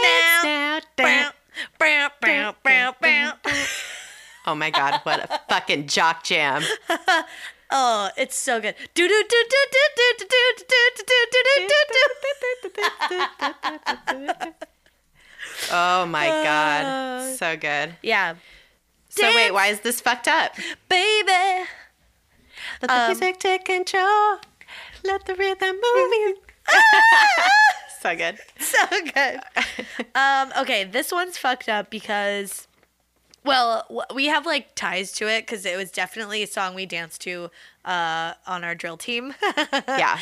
dance, now. Bow, bow, bow, bow. Oh my god, what a fucking jock jam. Oh, it's so good. Do do do do do do do do do do do do do. Oh my god. So good. Yeah, So wait, Dance. why is this fucked up? baby. Let the Um, music take control. Let the rhythm move you. So good. so good. um, okay, this one's fucked up because, well, we have like ties to it because it was definitely a song we danced to uh, on our drill team. Yeah.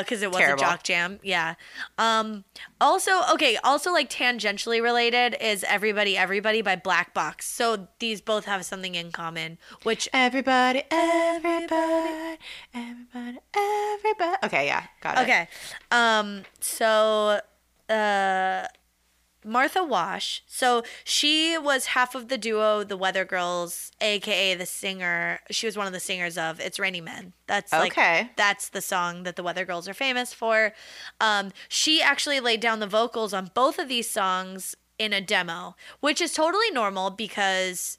because it was Terrible. a jock jam. Yeah. Um. Also, okay. Also, like tangentially related is "Everybody, Everybody" by Black Box. So these both have something in common, which Everybody, everybody, everybody, everybody. Okay, yeah, got it. Okay. Um so uh Martha Wash. So she was half of the duo The Weather Girls, aka the singer. She was one of the singers of It's Raining Men. That's like Okay. that's the song that the Weather Girls are famous for. Um she actually laid down the vocals on both of these songs in a demo, which is totally normal because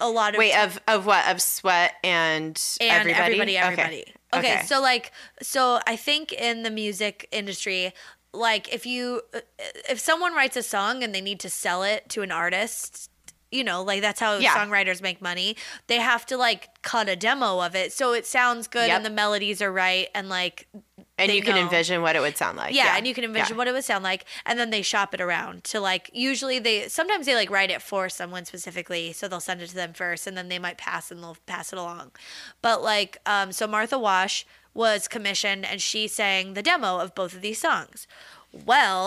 a lot of Wait, ti- of of what? Of sweat and, and everybody, everybody, everybody. Okay. so like, so I think in the music industry, like if you, if someone writes a song and they need to sell it to an artist, you know, like that's how Yeah. songwriters make money. They have to like cut a demo of it so it sounds good Yep. and the melodies are right and like and you can envision what it would sound like. yeah, and you can envision yeah. what it would sound like and then they shop it around to like usually they sometimes they like write it for someone specifically so they'll send it to them first and then they might pass and they'll pass it along but like um so martha wash was commissioned and she sang the demo of both of these songs well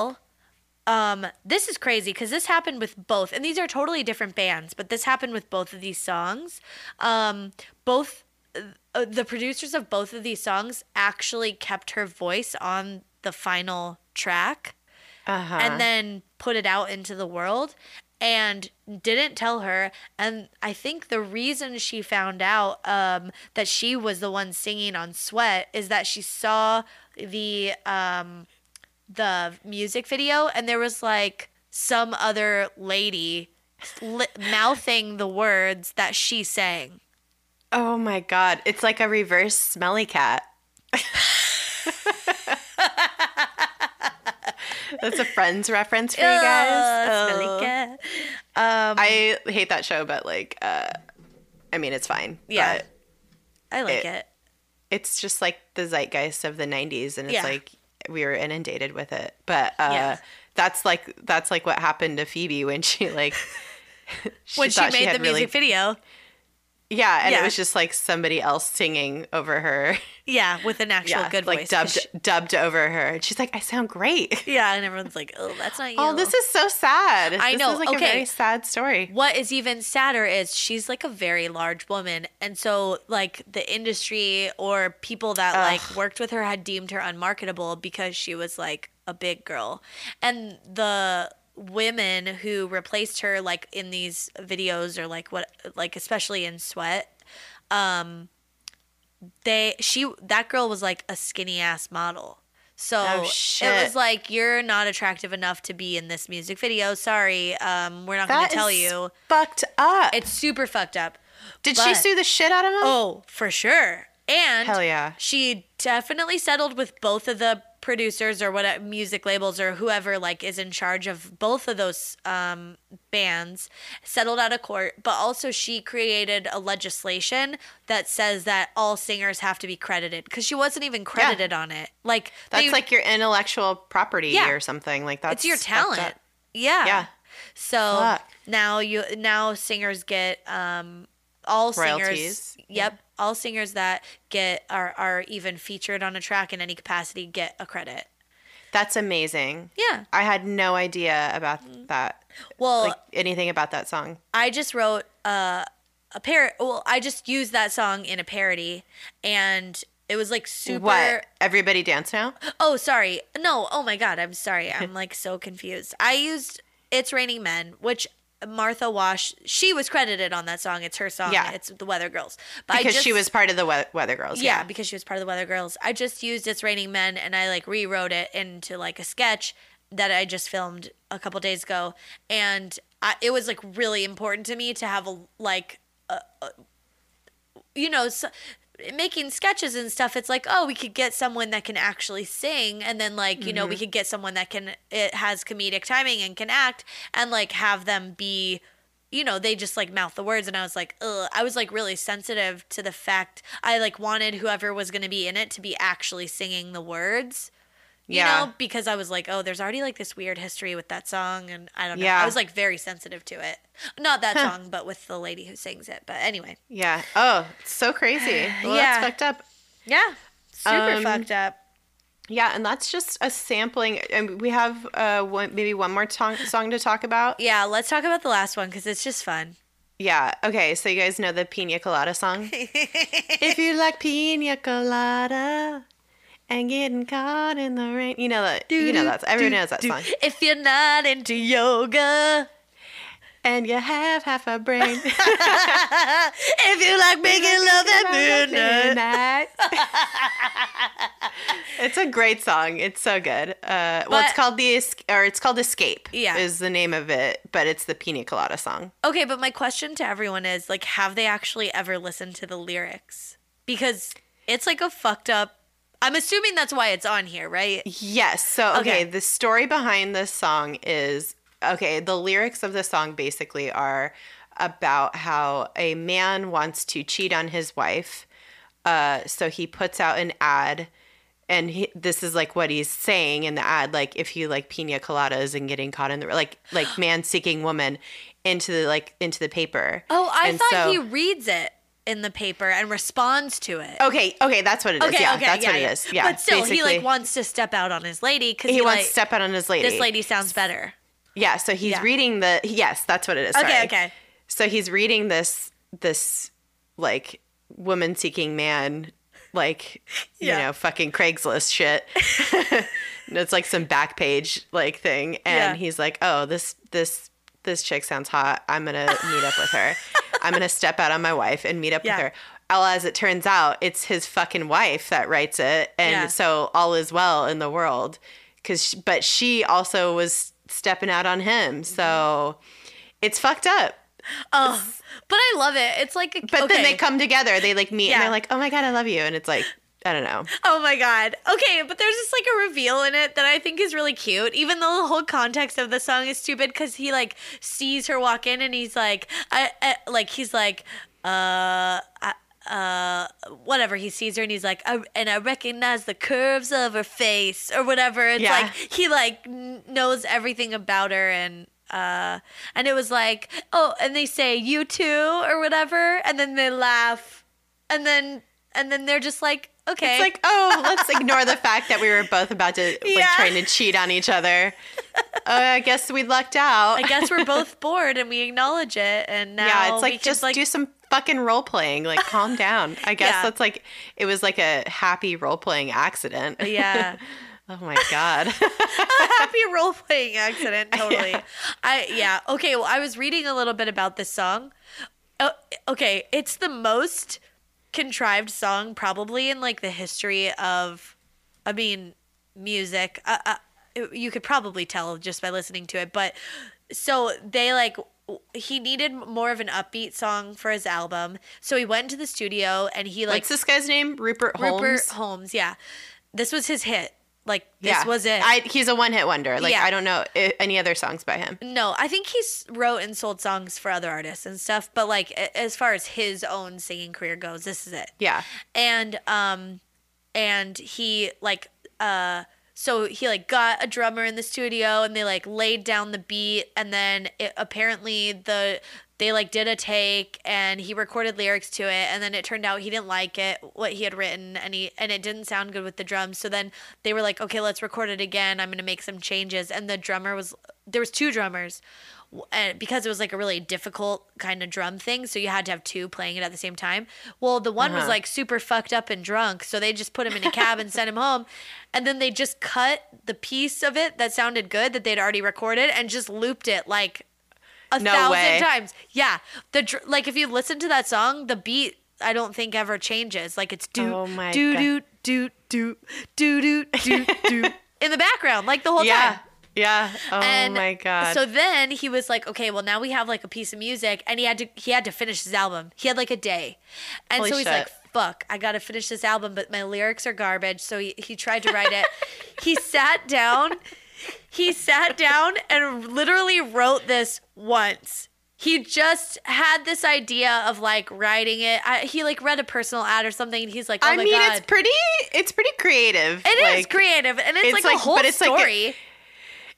um this is crazy because this happened with both and these are totally different bands but this happened with both of these songs um both uh, the producers of both of these songs actually kept her voice on the final track Uh-huh. and then put it out into the world and didn't tell her and i think the reason she found out um, that she was the one singing on sweat is that she saw the um, the music video, and there was like some other lady li- mouthing the words that she sang. Oh my god, it's like a reverse smelly cat. That's a Friends reference for you guys. Oh. cat. Um, I hate that show, but like, uh, I mean, it's fine. Yeah. but I like it- it. it's just like the zeitgeist of the '90s, and it's Yeah. like we were inundated with it. But uh, Yeah. that's like that's like what happened to Phoebe when she like When she made had the music video, Yeah, and Yeah. it was just like somebody else singing over her. yeah, with an actual yeah, good like voice. dubbed she- dubbed over her. And she's like, I sound great. yeah, and everyone's like, "Oh, that's not oh, you." Oh, this is so sad. I This know, is like okay. a very sad story. What is even sadder is she's like a very large woman. And so, like, the industry or people that like worked with her had deemed her unmarketable because she was like a big girl. And the women who replaced her, like, in these videos or like what, like, especially in Sweat, um, they, she, that girl was like a skinny ass model. So Oh, it was like you're not attractive enough to be in this music video. Sorry, um, we're not going to tell you. fucked up. It's super fucked up. Did she sue the shit out of him? Oh, for sure. And Hell yeah. she definitely settled with both of the producers or what music labels or whoever like is in charge of both of those um, bands settled out of court but also she created a legislation that says that all singers have to be credited because she wasn't even credited on it like That's they- like your intellectual property Yeah. or something. Like that's it's your talent yeah Yeah. so Fuck. now you now singers get um all Royalties. singers yep all singers that get are are even featured on a track in any capacity get a credit That's amazing. yeah I had no idea about that. well Like anything about that song. i just wrote uh a par well i just used that song in a parody and it was like super What? Everybody dance now? Oh, sorry. No, oh my god, I'm sorry. I'm like so confused. I used It's Raining Men, which Martha Wash, she was credited on that song. It's her song. Yeah. It's the Weather Girls. But Because she was part of the we- Weather Girls. yeah, Yeah. because she was part of the Weather Girls. I just used It's Raining Men and I like rewrote it into like a sketch that I just filmed a couple days ago. And I, it was like really important to me to have a like, a, a, you know, so, making sketches and stuff. It's like, oh, we could get someone that can actually sing. And then like, you know, we mm-hmm. could get someone that can, it has comedic timing and can act and like have them be you know, they just like mouth the words, and I was like, ugh. I was like really sensitive to the fact I like wanted whoever was going to be in it to be actually singing the words. You Yeah. know, because I was like, oh, there's already like this weird history with that song, and I don't know. Yeah. I was like very sensitive to it. Not that song, but with the lady who sings it. But anyway, Yeah. Oh, it's so crazy. Well, Yeah. That's fucked up. yeah, super Um, fucked up. Yeah, and that's just a sampling. And we have uh, one, maybe one more song to talk about. Yeah, let's talk about the last one because it's just fun. Yeah. Okay. So you guys know the Pina Colada song. if you like Pina Colada and getting caught in the rain, you know that. You know that. Everyone knows that song. If you're not into yoga, And you have half a brain. if you like making love at midnight. it's a great song. It's so good. Uh, well, it's called the or it's called Escape. Yeah. is the name of it, but it's the Pina Colada song. Okay, but my question to everyone is like, have they actually ever listened to the lyrics? Because it's like a fucked up. I'm assuming that's why it's on here, right? Yes. So, okay, Okay. the story behind this song is okay, the lyrics of the song basically are about how a man wants to cheat on his wife. Uh, so he puts out an ad and he, this is like what he's saying in the ad like if you like pina coladas and getting caught in the like like man seeking woman into the like into the paper Oh, I And thought so- he reads it in the paper and responds to it. okay okay that's what it is okay, yeah okay, that's yeah, what yeah. it is yeah But still, he like wants to step out on his lady because he, he, wants like, to step out on his lady this lady sounds better. Yeah, so he's Yeah. reading the yes, that's what it is. Okay, sorry. okay. So he's reading this this like woman seeking man like you know fucking Craigslist shit. it's like some back page like thing and he's like, "Oh, this this this chick sounds hot. I'm going to meet up with her. I'm going to step out on my wife and meet up Yeah. with her." Well, as it turns out, it's his fucking wife that writes it, and Yeah. so all is well in the world cuz but she also was stepping out on him. Mm-hmm. So it's fucked up. Oh, but I love it. It's like, a, But okay. then they come together, they like meet Yeah. and they're like, "Oh my god, I love you." And it's like, I don't know. Oh my god. Okay, but there's just like a reveal in it that I think is really cute. Even though the whole context of the song is stupid because he like sees her walk in and he's like, I, I like he's like, uh. I, uh whatever he sees her and he's like I, and i recognize the curves of her face or whatever it's Yeah. like he like n- knows everything about her and uh and it was like oh and they say you too or whatever and then they laugh and then and then they're just like okay It's like, "Oh, let's ignore the fact that we were both about to like Yeah. trying to cheat on each other." Oh, I guess we lucked out. I guess we're both bored and we acknowledge it. And now yeah, it's like just do some fucking role playing. Like, calm down. I guess Yeah. that's like it was like a happy role playing accident. yeah, oh my god. a happy role playing accident. Totally. I yeah. Okay. Well, I was reading a little bit about this song. Oh, okay, it's the most contrived song probably in like the history of, I mean, music. Uh, uh, you could probably tell just by listening to it, but so they like he needed more of an upbeat song for his album so he went into the studio and he like What's this guy's name? Rupert Holmes. Rupert Holmes, yeah. This was his hit. Like this yeah, was it. I, he's a one hit wonder. Like Yeah. I don't know any other songs by him. no, I think he's wrote and sold songs for other artists and stuff, but like as far as his own singing career goes, this is it. Yeah. And um and he like uh so he like got a drummer in the studio and they like laid down the beat and then it, apparently the they like did a take and he recorded lyrics to it and then it turned out he didn't like it what he had written and he and it didn't sound good with the drums. So then they were like okay let's record it again. I'm gonna make some changes. And the drummer was there was two drummers and because it was like a really difficult kind of drum thing so you had to have two playing it at the same time. Well the one was Uh-huh. like super fucked up and drunk so they just put him in a cab and sent him home. And then they just cut the piece of it that sounded good that they'd already recorded and just looped it like a No thousand way. times yeah the dr- like if you listen to that song the beat i don't think ever changes like it's do Oh do do do do do do do do in the background like the whole Yeah. time Yeah. Yeah. Oh and my god. So then he was like, okay, well now we have like a piece of music, and he had to he had to finish his album. He had like a day, and Holy so he's shit. like, fuck, I got to finish this album, but my lyrics are garbage. So he he tried to write it. he sat down. He sat down and literally wrote this once. He just had this idea of like writing it. I, he like read a personal ad or something, and he's like, "Oh I my mean, god, it's pretty. It's pretty creative. it is Like, creative, and it's, it's like, like- a whole but it's like a- story."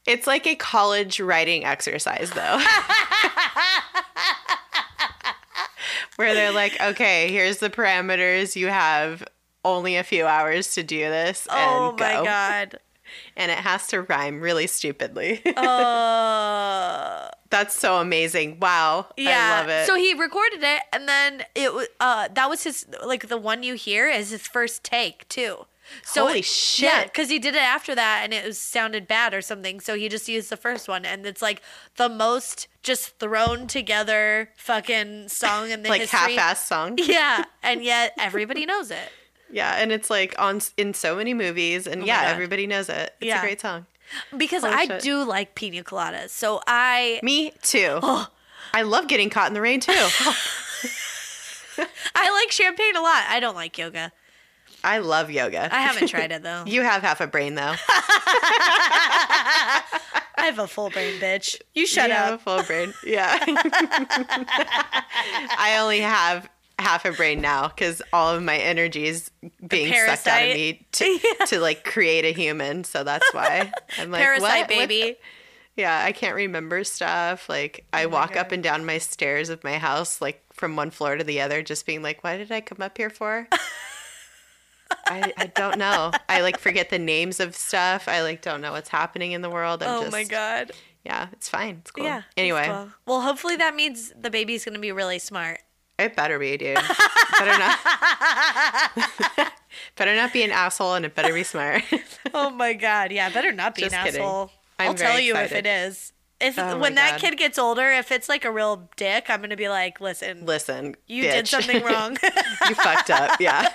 It's like a college writing exercise, though. Where they're like, okay, here's the parameters. You have only a few hours to do this. Oh and oh my go. god. And it has to rhyme really stupidly. Uh, That's so amazing. Wow. yeah. I love it. So he recorded it, and then it was uh that was his like the one you hear is his first take too. So Holy shit. Yeah, because he did it after that, and it was sounded bad or something. So he just used the first one, and it's like the most just thrown together fucking song in the like history. half-ass song. Yeah, and yet everybody knows it. Yeah, and it's like on in so many movies, and Oh yeah, everybody knows it. It's Yeah. a great song. Because Holy I shit. do like pina coladas. So I Me too. Oh. I love getting caught in the rain too. I like champagne a lot. I don't like yoga. I love yoga. I haven't tried it though. You have half a brain though. I have a full brain, bitch. You shut you up. have a full brain. Yeah. I only have half a brain now because all of my energy is being sucked out of me to, to like create a human. So that's why I'm like Parasite what? What baby. Yeah, I can't remember stuff. Like I walk up and down my stairs of my house, like from one floor to the other, just being like, "Why did I come up here for?" I, I don't know. I like forget the names of stuff. I like don't know what's happening in the world. I'm Oh just, my god. Yeah, it's fine. It's cool. Yeah. Anyway, cool. Well, hopefully that means the baby's gonna be really smart. It better be, dude. better not. better not be an asshole, and it better be smart. Oh my god. Yeah, better not be Just an kidding. asshole. I'm I'll tell you if it is. If Oh when that God. kid gets older, if it's like a real dick, I'm gonna be like, listen, Listen, you did something wrong. you fucked up. Yeah.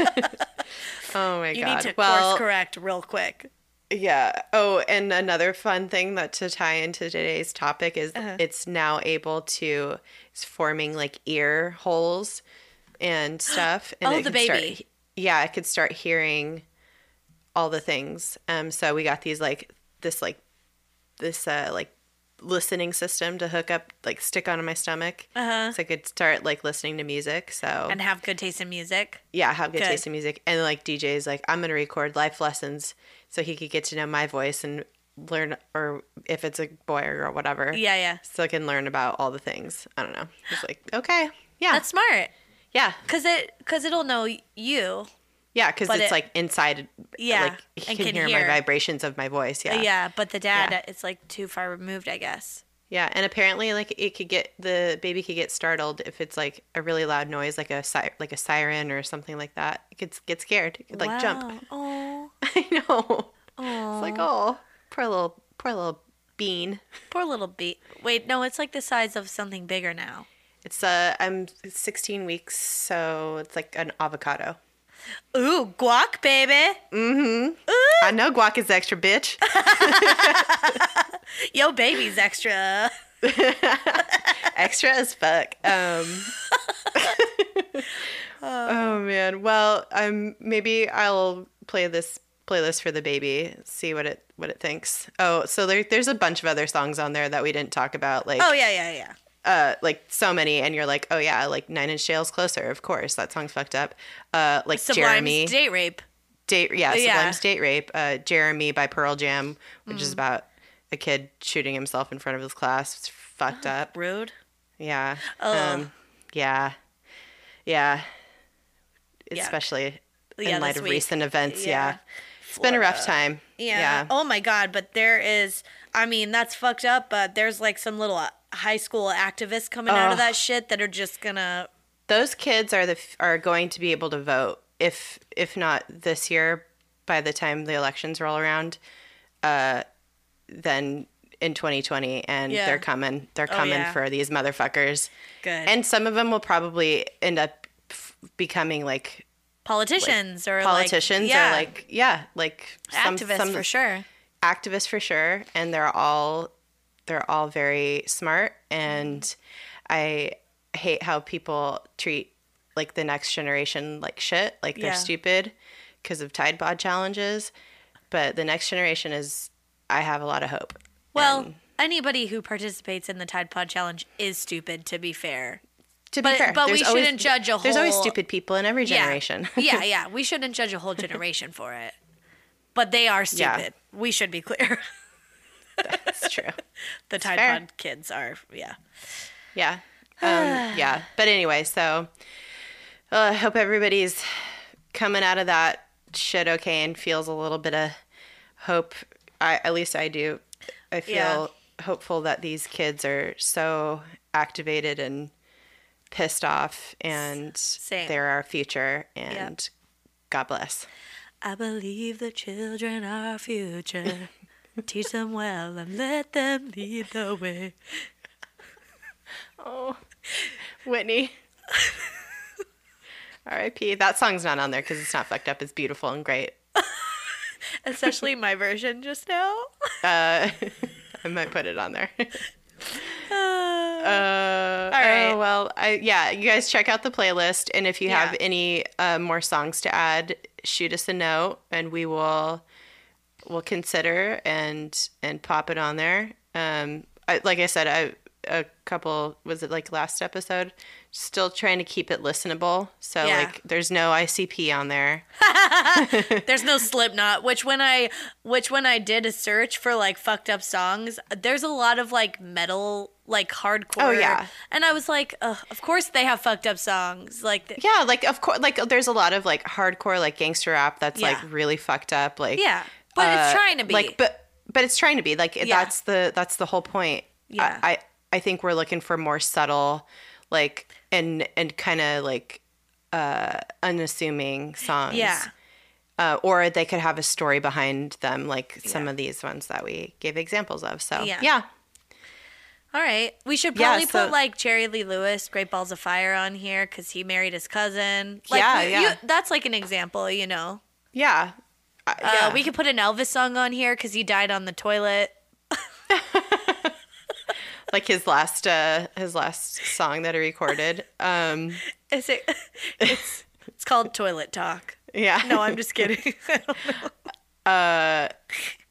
oh my you god. You need to well, course correct real quick. Yeah. Oh, and another fun thing that to tie into today's topic is Uh-huh. it's now able to it's forming like ear holes and stuff. And Oh, the can start- baby. yeah, it could start hearing all the things. Um, so we got these like this like this uh like listening system to hook up like stick onto my stomach, Uh-huh. so I could start like listening to music. So And have good taste in music. yeah, have good, Good. taste in music. And like DJ's like, I'm gonna record life lessons so he could get to know my voice and learn or if it's a boy or girl, whatever. Yeah, yeah. So I can learn about all the things. I don't know. It's like, okay. Yeah. That's smart. yeah. Cause it, cause it'll know you. Yeah, because it's it- like inside Yeah, like he and can, can hear, hear. my vibrations of my voice. Yeah. Yeah. but the dad, Yeah. it's like too far removed, I guess. Yeah, and apparently, like it could get the baby could get startled if it's like a really loud noise, like a si- like a siren or something like that. It could get scared. It could like jump. Oh, I know. oh. It's like oh, poor little poor little bean. poor little bean. Wait, no, it's like the size of something bigger now. It's uh, I'm 16 weeks, so it's like an avocado. Ooh, guac, baby. Mm-hmm. I know guac is extra, bitch. Yo, baby's extra. extra as fuck. Um. oh man. Well, um, maybe I'll play this playlist for the baby. See what it what it thinks. Oh, so there, there's a bunch of other songs on there that we didn't talk about. Like, Oh yeah, yeah, yeah. Uh, like so many, and you're like, oh yeah, like Nine Inch Nails, Closer. Of course, that song's fucked up. Uh, like Sublime's Jeremy. date rape. date yeah, Yeah. Sublime's date rape. Uh, Jeremy by Pearl Jam, which Mm. is about a kid shooting himself in front of his class. It's fucked up. Rude. Yeah. Ugh. Um, yeah. Yeah. Yeah. Especially Yeah, in light of week. recent events. Yeah. Yeah. It's been a rough time. Yeah. Yeah. Oh my god, but there is I mean, that's fucked up, but there's like some little uh, high school activists coming out of that shit that are just gonna Those kids are the f- are going to be able to vote if if not this year by the time the elections roll around uh then in 2020 and Yeah. they're coming they're coming yeah. for these motherfuckers good. and some of them will probably end up f- becoming like politicians or politicians like, yeah, or like yeah like some, activists some for sure. Activists for sure and they're all they're all very smart and i hate how people treat like the next generation like shit like they're Yeah. stupid because of tide pod challenges but the next generation is i have a lot of hope Well, And anybody who participates in the Tide Pod challenge is stupid to be fair. to be but- fair but we always- shouldn't judge a whole. there's always stupid people in every generation Yeah. yeah, yeah. We shouldn't judge a whole generation for it. But they are Yeah. stupid. We should be clear. that's true the Tide. Pod kids are yeah. Yeah. Um, yeah. But anyway, so uh, I hope everybody's coming out of that shit okay and feels a little bit of hope. I, at least I do. I feel Yeah. hopeful that these kids are so activated and pissed off and Same. they're our future and God bless. I believe the children are our future. Teach them well and let them lead the way. Oh, Whitney. R.I.P. That song's not on there because it's not fucked up. It's beautiful and great. Especially my version just now. Uh, I might put it on there. Uh, Uh. Oh, well, I, yeah, you guys check out the playlist. And if you have any uh, more songs to add, shoot us a note and we will we'll consider and and pop it on there. Um, I, like I said, I a couple was it like last episode still trying to keep it listenable so Yeah. like there's no icp on there there's no Slipknot, which when I which when I did a search for like fucked up songs, there's a lot of like metal, like hardcore. Oh, yeah. And I was like, of course they have fucked up songs. Like th- yeah like of course like there's a lot of like hardcore like gangster rap that's Yeah. like really fucked up like Yeah. But it's uh, trying to be. like but but it's trying to be like Yeah. that's the that's the whole point Yeah. I, I i think we're looking for more subtle like and and kind of like uh unassuming songs Yeah. uh, or they could have a story behind them like some Yeah. of these ones that we gave examples of so Yeah. yeah All right. We should Yeah, probably so- put like Jerry Lee Lewis, Great Balls of Fire on here because he married his cousin. Like, Yeah, yeah. you- that's like an example, you know? yeah Uh, Uh, yeah. We could put an Elvis song on here because he died on the toilet. like his last uh his last song that he recorded. Um Is it? It's it's called Toilet Talk. yeah. No, I'm just kidding. uh.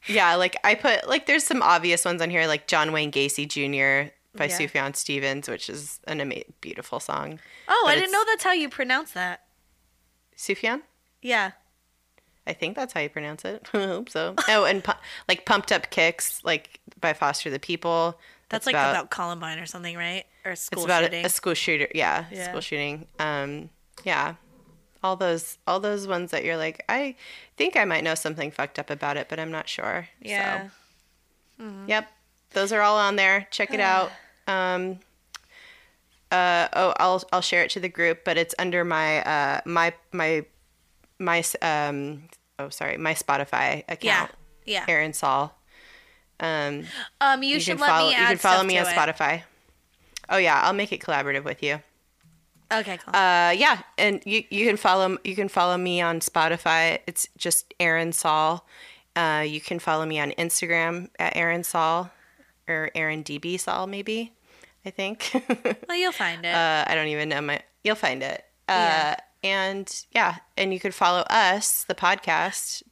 Yeah, like I put like there's some obvious ones on here like John Wayne Gacy Jr. by Yeah. Sufjan Stevens, which is an ama- beautiful song. Oh, But I didn't know that's how you pronounce that. Sufjan? Yeah. I think that's how you pronounce it. I hope so. Oh, and pu- like Pumped Up Kicks, like by Foster the People. That's like about, Columbine or something, right? Or school it's about shooting. a, a school shooter. Yeah, Yeah. school shooting. Um, yeah, all those all those ones that you're like, I think I might know something fucked up about it, but I'm not sure. yeah. So, yep, those are all on there. Check it out. Um, uh, oh, I'll I'll share it to the group, but it's under my uh my my my um oh sorry my Spotify account. Yeah. Yeah. Aaron Saul. Um, Um, you, you should can let follow me add you can follow me on it. Spotify. Oh yeah, I'll make it collaborative with you. Okay, cool. Uh, yeah, and you you can follow you can follow me on Spotify. It's just Aaron Saul. Uh, you can follow me on Instagram at Aaron Saul or Aaron DB Saul maybe. I think. well, you'll find it. uh, I don't even know my. You'll find it. Uh, Yeah. And yeah, and you could follow us, the podcast,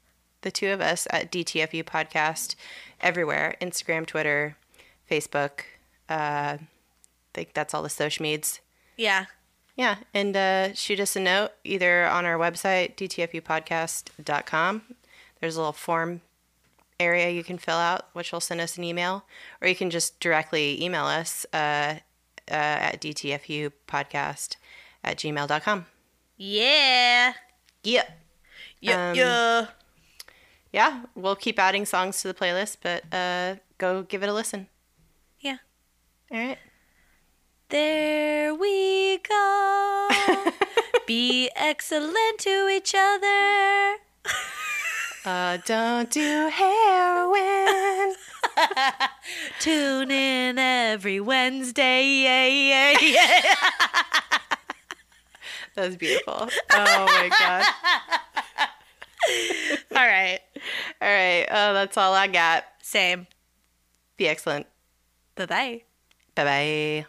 the two of us at DTFU Podcast, everywhere: Instagram, Twitter, Facebook. Uh, I think that's all the social medias. yeah. Yeah, and uh, shoot us a note either on our website, dtfupodcast.com. There's a little form area you can fill out, which will send us an email, or you can just directly email us uh, uh, at dtfupodcast at gmail.com. Yeah. Yep. Yeah. Um, yeah. Yeah, we'll keep adding songs to the playlist, but uh, go give it a listen. Yeah. All right. There we go. Be excellent to each other. Uh, don't do heroin. Tune in every Wednesday. Yeah, yeah, yeah. That was beautiful. Oh my God. All right. All right. Oh, that's all I got. Same. Be excellent. Bye bye. Bye bye.